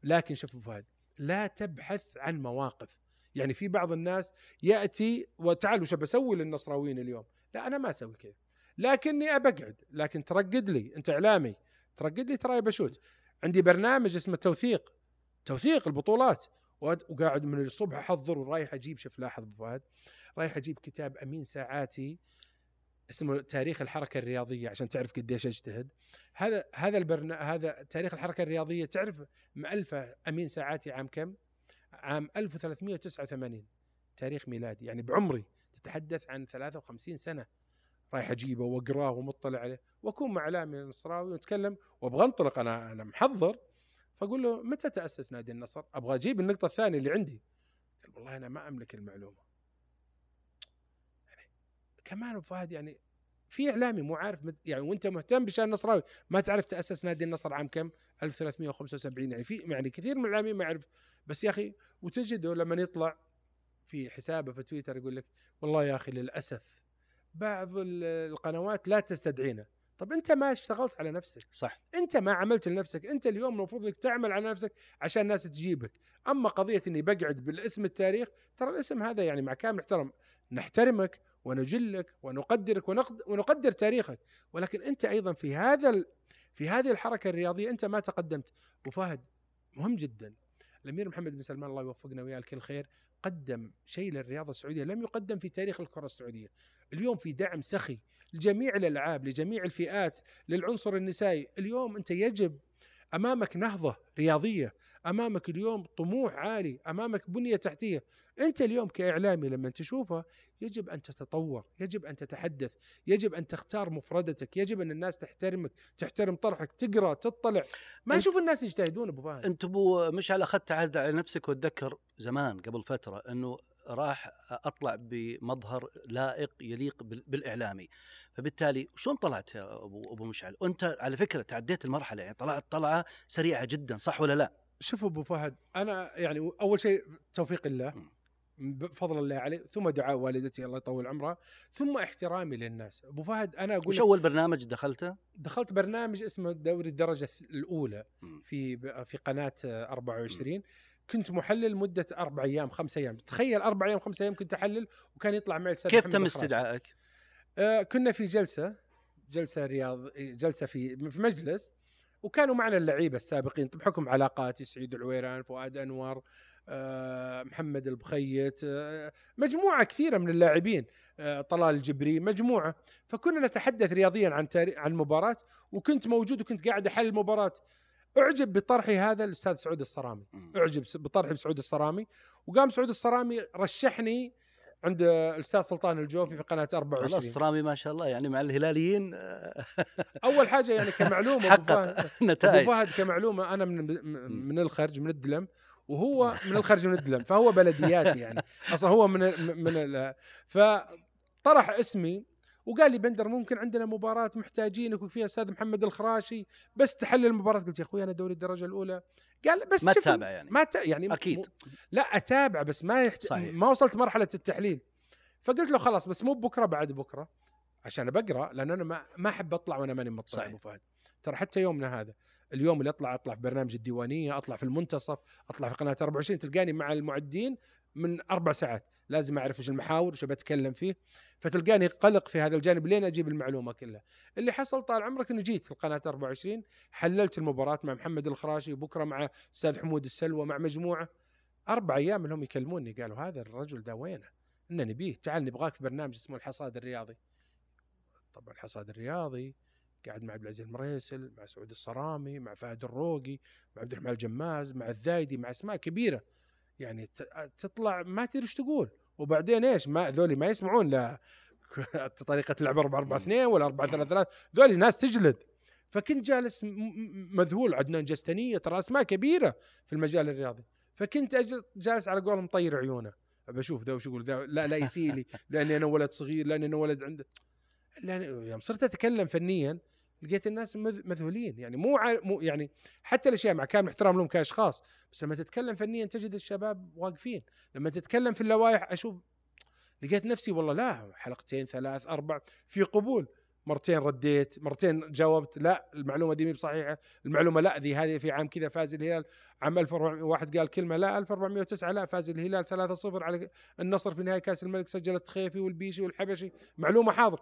لكن شوف فهد لا تبحث عن مواقف. يعني في بعض الناس يأتي وتعال وش بسوي للنصراويين اليوم. لا أنا ما أسوي كذا. لكني أبقعد. لكن ترقد لي أنت إعلامي ترقد لي تراي بشوت. عندي برنامج اسمه توثيق. توثيق البطولات. وقاعد من الصبح أحضر ورايح أجيب شوف لاحظ أبو فهد رايح أجيب كتاب أمين ساعاتي. اسمه تاريخ الحركة الرياضية عشان تعرف قديش أجتهد. هذا هذا البرنا هذا تاريخ الحركة الرياضية تعرف مؤلفه أمين ساعاتي عام كم؟ عام 1389 تاريخ ميلادي. يعني بعمري تتحدث عن 53 سنة. رايح أجيبه وأقراه ومطلع عليه وأكون مع اعلامي النصراوي ونتكلم وأبغى أنطلق أنا أنا محضر. فأقول له متى تأسس نادي النصر؟ أبغى أجيب النقطة الثانية اللي عندي. قال والله أنا ما أملك المعلومة. كمان ابو فهد يعني في إعلامي مو عارف يعني وأنت مهتم بشأن النصراوي ما تعرف تأسس نادي النصر عام كم؟ 1375 يعني في يعني كثير من الاعلاميين ما يعرف. بس يا أخي وتجده لما يطلع في حسابه في تويتر يقول لك والله يا أخي للأسف بعض القنوات لا تستدعينا. طب أنت ما اشتغلت على نفسك. صح. أنت ما عملت لنفسك. أنت اليوم المفروض إنك تعمل على نفسك عشان الناس تجيبك. أما قضية إني بقعد بالاسم التاريخ ترى الاسم هذا يعني مع كامل احترام نحترمك ونجلك ونقدرك ونقدر تاريخك. ولكن أنت أيضا في هذا في هذه الحركة الرياضية أنت ما تقدمت. وفهد مهم جدا. الأمير محمد بن سلمان الله يوفقنا وياه الكل خير قدم شيء للرياضة السعودية لم يقدم في تاريخ الكرة السعودية. اليوم في دعم سخي لجميع الألعاب لجميع الفئات للعنصر النسائي. اليوم أنت يجب أمامك نهضة رياضية أمامك اليوم طموح عالي أمامك بنية تحتية. أنت اليوم كإعلامي لما تشوفه يجب أن تتطور يجب أن تتحدث يجب أن تختار مفردتك يجب أن الناس تحترمك تحترم طرحك تقرأ تطلع. ما أشوف الناس يجتهدون أبو فهد. أنت أبو مشعل أخذت عهد على نفسك وتذكر زمان قبل فترة إنه راح أطلع بمظهر لائق يليق بالإعلامي. فبالتالي شلون طلعت يا أبو أبو مشعل؟ وانت على فكرة تعديت المرحلة يعني طلعت طلعة سريعة جدا صح ولا لا؟ شوف أبو فهد أنا يعني أول شيء توفيق الله بفضل الله عليه ثم دعاء والدتي الله يطول عمرها ثم احترامي للناس. أبو فهد أنا أقول وش أول برنامج دخلته؟ دخلت برنامج اسمه دوري الدرجة الأولى في في قناة 24 كنت محلل مدة أربع أيام خمس أيام. تخيل أربع أيام خمس أيام كنت احلل وكان يطلع معي كيف تم استدعائك؟ آه كنا في جلسة جلسة رياض جلسة في في مجلس وكانوا معنا اللعيبة السابقين بحكم علاقاتي سعيد العويران فؤاد أنور آه محمد البخيت آه مجموعة كثيرة من اللاعبين آه طلال الجبري مجموعة. فكنا نتحدث رياضيا عن عن المباراه وكنت موجود وكنت قاعد أحلل المباراة. اعجب بطرحي هذا الأستاذ سعود الصرامي. اعجب بطرحي بسعود الصرامي. وقام سعود الصرامي رشحني عند الأستاذ سلطان الجوفي في قناة 24 خلاص الصرامي ما شاء الله يعني مع الهلاليين أول حاجة يعني كمعلومة حقق نتائج. أبو فهد كمعلومة أنا من من الخرج من الدلم وهو من الخرج من الدلم فهو بلدياتي يعني. أصلا هو من من ال- فطرح اسمي وقال لي بندر ممكن عندنا مباراة محتاجينك وفيها أستاذ محمد الخراشي بس تحلل المباراة قلت يا أخوي أنا دوري الدرجة الأولى قال بس ما تتابع يعني ما ت... يعني أكيد. م... لا أتابع بس ما يحت... صحيح. ما وصلت مرحلة التحليل فقلت له خلاص بس مو بكرة بعد بكرة عشان بقرأ لأن أنا ما ما أحب أطلع وأنا ماني مطلع. أبو فهد ترى حتى يومنا هذا اليوم اللي أطلع أطلع في برنامج الديوانية أطلع في المنتصف أطلع في قناة 24 تلقاني مع المعدين من أربع ساعات لازم أعرف إيش المحاور وش بتكلم فيه فتلقاني قلق في هذا الجانب لين أجيب المعلومة كلها. اللي حصل طال عمرك إنه جيت القناة 24 حللت المباراة مع محمد الخراشي وبكرة مع أستاذ حمود السلوى مع مجموعة. أربع أيام انهم يكلموني قالوا هذا الرجل ده وينه؟ ان نبيه تعال نبغاك في برنامج اسمه الحصاد الرياضي. طبعا الحصاد الرياضي قاعد مع عبد العزيز المريسل مع سعود الصرامي مع فهد الروقي مع عبد الرحمن الجماز مع الذايدي مع أسماء كبيرة. يعني تطلع ما تدري إيش تقول. وبعدين إيش؟ ما ذولي ما يسمعون لا طريقة اللعب 4 4 2 ولا 4 3 3 ذولي ناس تجلد. فكنت جالس مذهول عدنان جستنية ترى أسماء كبيرة في المجال الرياضي. فكنت جالس على قولهم مطير عيونه. بشوف ذا وش يقول ذا لا لا يسيلي لأني أنا ولد صغير لأني أنا ولد عنده لأن يوم صرت أتكلم فنيا لقيت الناس مذ- مذهولين. يعني مو. مو يعني حتى الأشياء مع كامل احترام لهم كأشخاص بس لما تتكلم فنيا تجد الشباب واقفين. لما تتكلم في اللوائح أشوف لقيت نفسي والله لا حلقتين ثلاث أربع في قبول. مرتين رديت مرتين جاوبت لا المعلومة دي مي بصحيحة المعلومة لا ذي هذه في عام كذا فاز الهلال عام 1400 واحد قال كلمة لا 1409 لا فاز الهلال 3-0 على النصر في نهائي كأس الملك سجلت خيفي والبيشي والحبشي معلومة حاضر.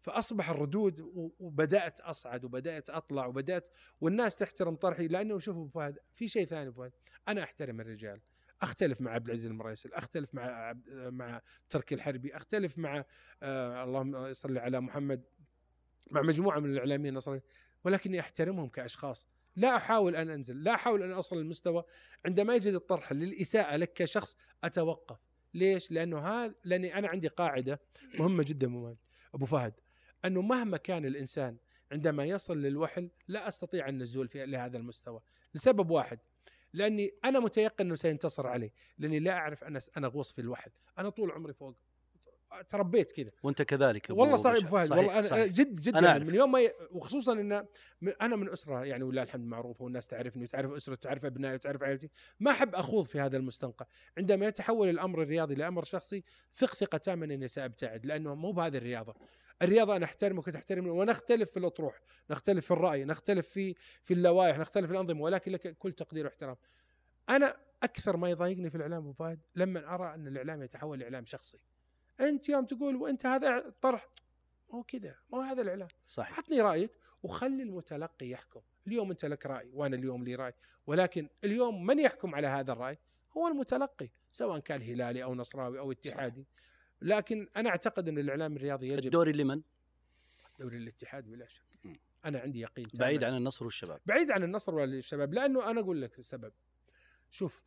فأصبح الردود وبدأت أصعد وبدأت أطلع وبدأت والناس تحترم طرحي لأنه شوفوا فهد في شيء ثاني فهد أنا أحترم الرجال أختلف مع عبد العزيز المريسل أختلف مع عبد مع تركي الحربي أختلف مع آه اللهم صل على محمد مع مجموعة من الإعلاميين النصرانيين ولكني أحترمهم كأشخاص. لا أحاول أن أنزل لا أحاول أن أوصل للمستوى. عندما يجد الطرح للإساءة لك كشخص أتوقف. ليش؟ لأنه هذا لأني أنا عندي قاعدة مهمة جدا مهمة. أبو فهد. أنه مهما كان الإنسان عندما يصل للوحل لا أستطيع النزول في لهذا المستوى لسبب واحد لأني أنا متيقن أنه سينتصر عليه لأني لا أعرف أنا أنا غوص في الوحل أنا طول عمري فوق تربيت كذا وأنت كذلك والله صعب فهد صحيح، والله أنا صحيح. جد جد أنا يعني. من يوم ما ي... وخصوصا إن أنا من أسرة يعني ولله الحمد معروفه والناس تعرفني وتعرف اسرتي وتعرف أبنائي وتعرف عائلتي ما أحب أخوض في هذا المستنقع عندما يتحول الأمر الرياضي لأمر شخصي ثق ثقه تامه اني سابتعد لأنه مو بهذه الرياضة الرياضة أنا احترمك وتحترمني ونختلف في الأطروح نختلف في الرأي نختلف في في اللوائح نختلف في الأنظمة ولكن لك كل تقدير واحترام. أنا أكثر ما يضايقني في الإعلام أبو فهد لما أرى أن الإعلام يتحول لإعلام شخصي. أنت يوم تقول وأنت هذا طرح مو كذا مو هذا الإعلام. صحيح. عطني رأيك وخلي المتلقي يحكم. اليوم أنت لك رأي وأنا اليوم لي رأي ولكن اليوم من يحكم على هذا الرأي؟ هو المتلقي سواء كان هلالي أو نصراوي أو اتحادي. لكن أنا أعتقد أن الإعلام الرياضي يجب الدوري لمن؟ دوري الاتحاد بلا شك. أنا عندي يقين. بعيد عن النصر والشباب. بعيد عن النصر والشباب لأنه أنا أقول لك السبب. شوف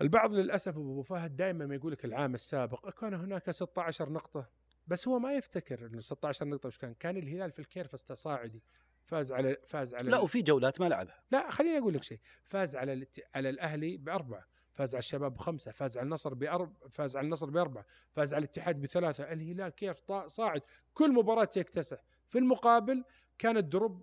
البعض للأسف أبو فهد دائما ما يقول لك العام السابق كان هناك 16 نقطة بس هو ما يفتكر إنه 16 نقطة وش كان. كان الهلال في ال curve التصاعدي فاز على فاز على لا وفي جولات ما لعبها. لا خليني أقول لك شيء. فاز على الات... على الأهلي بأربعة. فاز على الشباب بخمسة فاز على النصر بأرب فاز على النصر بأربعة فاز على الاتحاد بثلاثة الهلال كيف. صاعد كل مباراة يكتسح في المقابل كان الدروب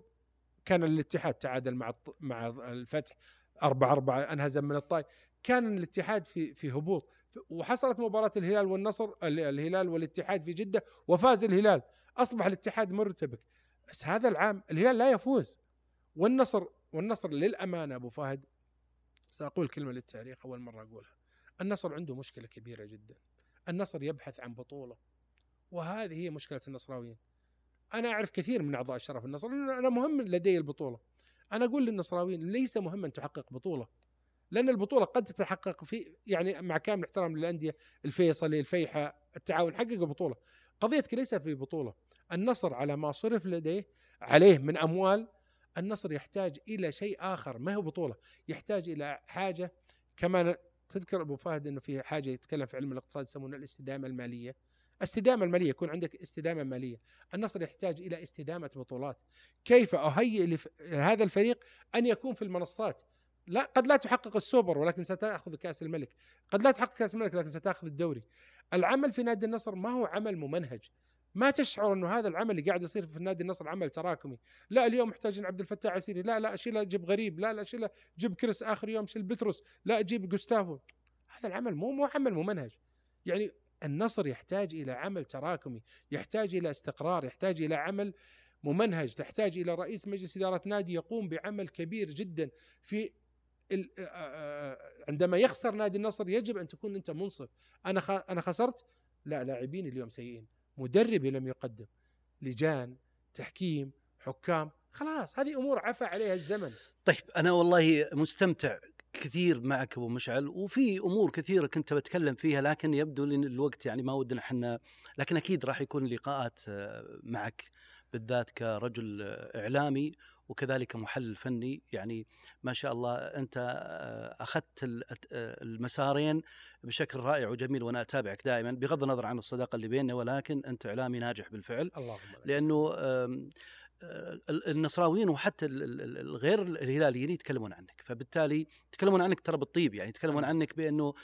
كان الاتحاد تعادل مع. مع الفتح أربعة أربعة أنهزم من الطائف كان الاتحاد في في هبوط وحصلت مباراة الهلال والنصر ال- الهلال والاتحاد في جدة وفاز الهلال أصبح الاتحاد مرتبك بس هذا العام الهلال لا يفوز والنصر والنصر للأمانة أبو فهد سأقول كلمة للتاريخ أول مرة أقولها. النصر عنده مشكلة كبيرة جدا. النصر يبحث عن بطولة وهذه هي مشكلة النصراويين. أنا أعرف كثير من أعضاء الشرف النصر أنا مهم لدي البطولة. أنا أقول للنصراويين ليس مهم أن تحقق بطولة لأن البطولة قد تتحقق في يعني مع كامل احترام للأندية الفيصلي الفيحة التعاون حقق بطولة. قضيتك ليس في بطولة. النصر على ما صرف لديه عليه من أموال النصر يحتاج إلى شيء آخر ما هو بطولة يحتاج إلى حاجة كما تذكر أبو فهد أنه في حاجة يتكلم في علم الاقتصاد يسمونها الاستدامة المالية. استدامة المالية يكون عندك استدامة مالية. النصر يحتاج إلى استدامة بطولات. كيف أهيئ لف- هذا الفريق أن يكون في المنصات؟ لا قد لا تحقق السوبر ولكن ستأخذ كأس الملك. قد لا تحقق كأس الملك لكن ستأخذ الدوري. العمل في نادي النصر ما هو عمل ممنهج. ما تشعر إنه هذا العمل اللي قاعد يصير في نادي النصر عمل تراكمي. لا اليوم محتاجين عبد الفتاح عسيري. لا لا اشيله جيب غريب. لا لا اشيله جيب كريس آخر يوم شيل بتروس. لا جيب جوستافو. هذا العمل مو مو عمل ممنهج يعني النصر يحتاج إلى عمل تراكمي يحتاج إلى استقرار يحتاج إلى عمل ممنهج تحتاج إلى رئيس مجلس إدارة نادي يقوم بعمل كبير جدا في عندما يخسر نادي النصر يجب أن تكون أنت منصف. أنا أنا خسرت؟ لا لاعبين اليوم سيئين. مدربي لم يقدم. لجان تحكيم حكام. خلاص هذه أمور عفى عليها الزمن. طيب أنا والله مستمتع كثير معك أبو مشعل وفي أمور كثيرة كنت بتكلم فيها لكن يبدو لي الوقت يعني ما ودنا إحنا لكن أكيد راح يكون لقاءات آه، معك بالذات كرجل إعلامي. وكذلك محلل فني. يعني ما شاء الله أنت آه، أخذت المسارين بشكل رائع وجميل وأنا أتابعك دائما بغض النظر عن الصداقة اللي بيننا ولكن أنت إعلامي ناجح بالفعل. اللهم لأنه آه، النصراويين وحتى الغير الهلاليين يتكلمون عنك. فبالتالي يتكلمون عنك ترى بالطيب يعني يتكلمون عنك بأنه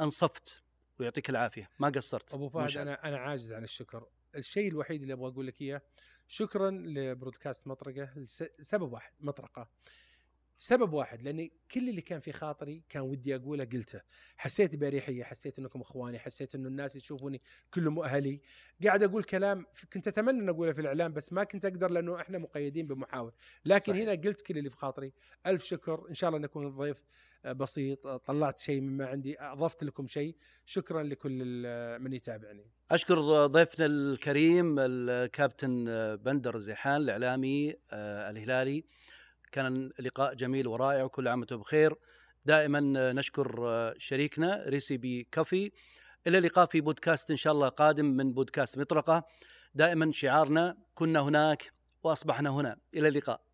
أنصفت ويعطيك العافية. ما قصرت. أبو فهد أنا أنا عاجز عن الشكر. الشيء الوحيد اللي أبغى أقول لك إياه شكرا لبرودكاست مطرقة لسبب واحد مطرقة. سبب واحد لاني كل اللي كان في خاطري كان ودي أقوله قلته. حسيت بأريحية حسيت أنكم إخواني حسيت انه الناس يشوفوني كلهم أهلي. قاعد أقول كلام كنت أتمنى أن أقوله في الإعلام بس ما كنت أقدر لأنه إحنا مقيدين بمحاور. لكن صحيح. هنا قلت كل اللي في خاطري. ألف شكر. إن شاء الله نكون ضيف بسيط طلعت شيء مما عندي أضفت لكم شيء. شكرا لكل من يتابعني. أشكر ضيفنا الكريم الكابتن بندر زيحان الإعلامي آه، الهلالي. كان لقاء جميل ورائع وكل عام وأنتم بخير. دائما نشكر شريكنا ريسيبي كافي. إلى اللقاء في بودكاست إن شاء الله قادم من بودكاست مطرقة. دائما شعارنا كنا هناك وأصبحنا هنا. إلى اللقاء.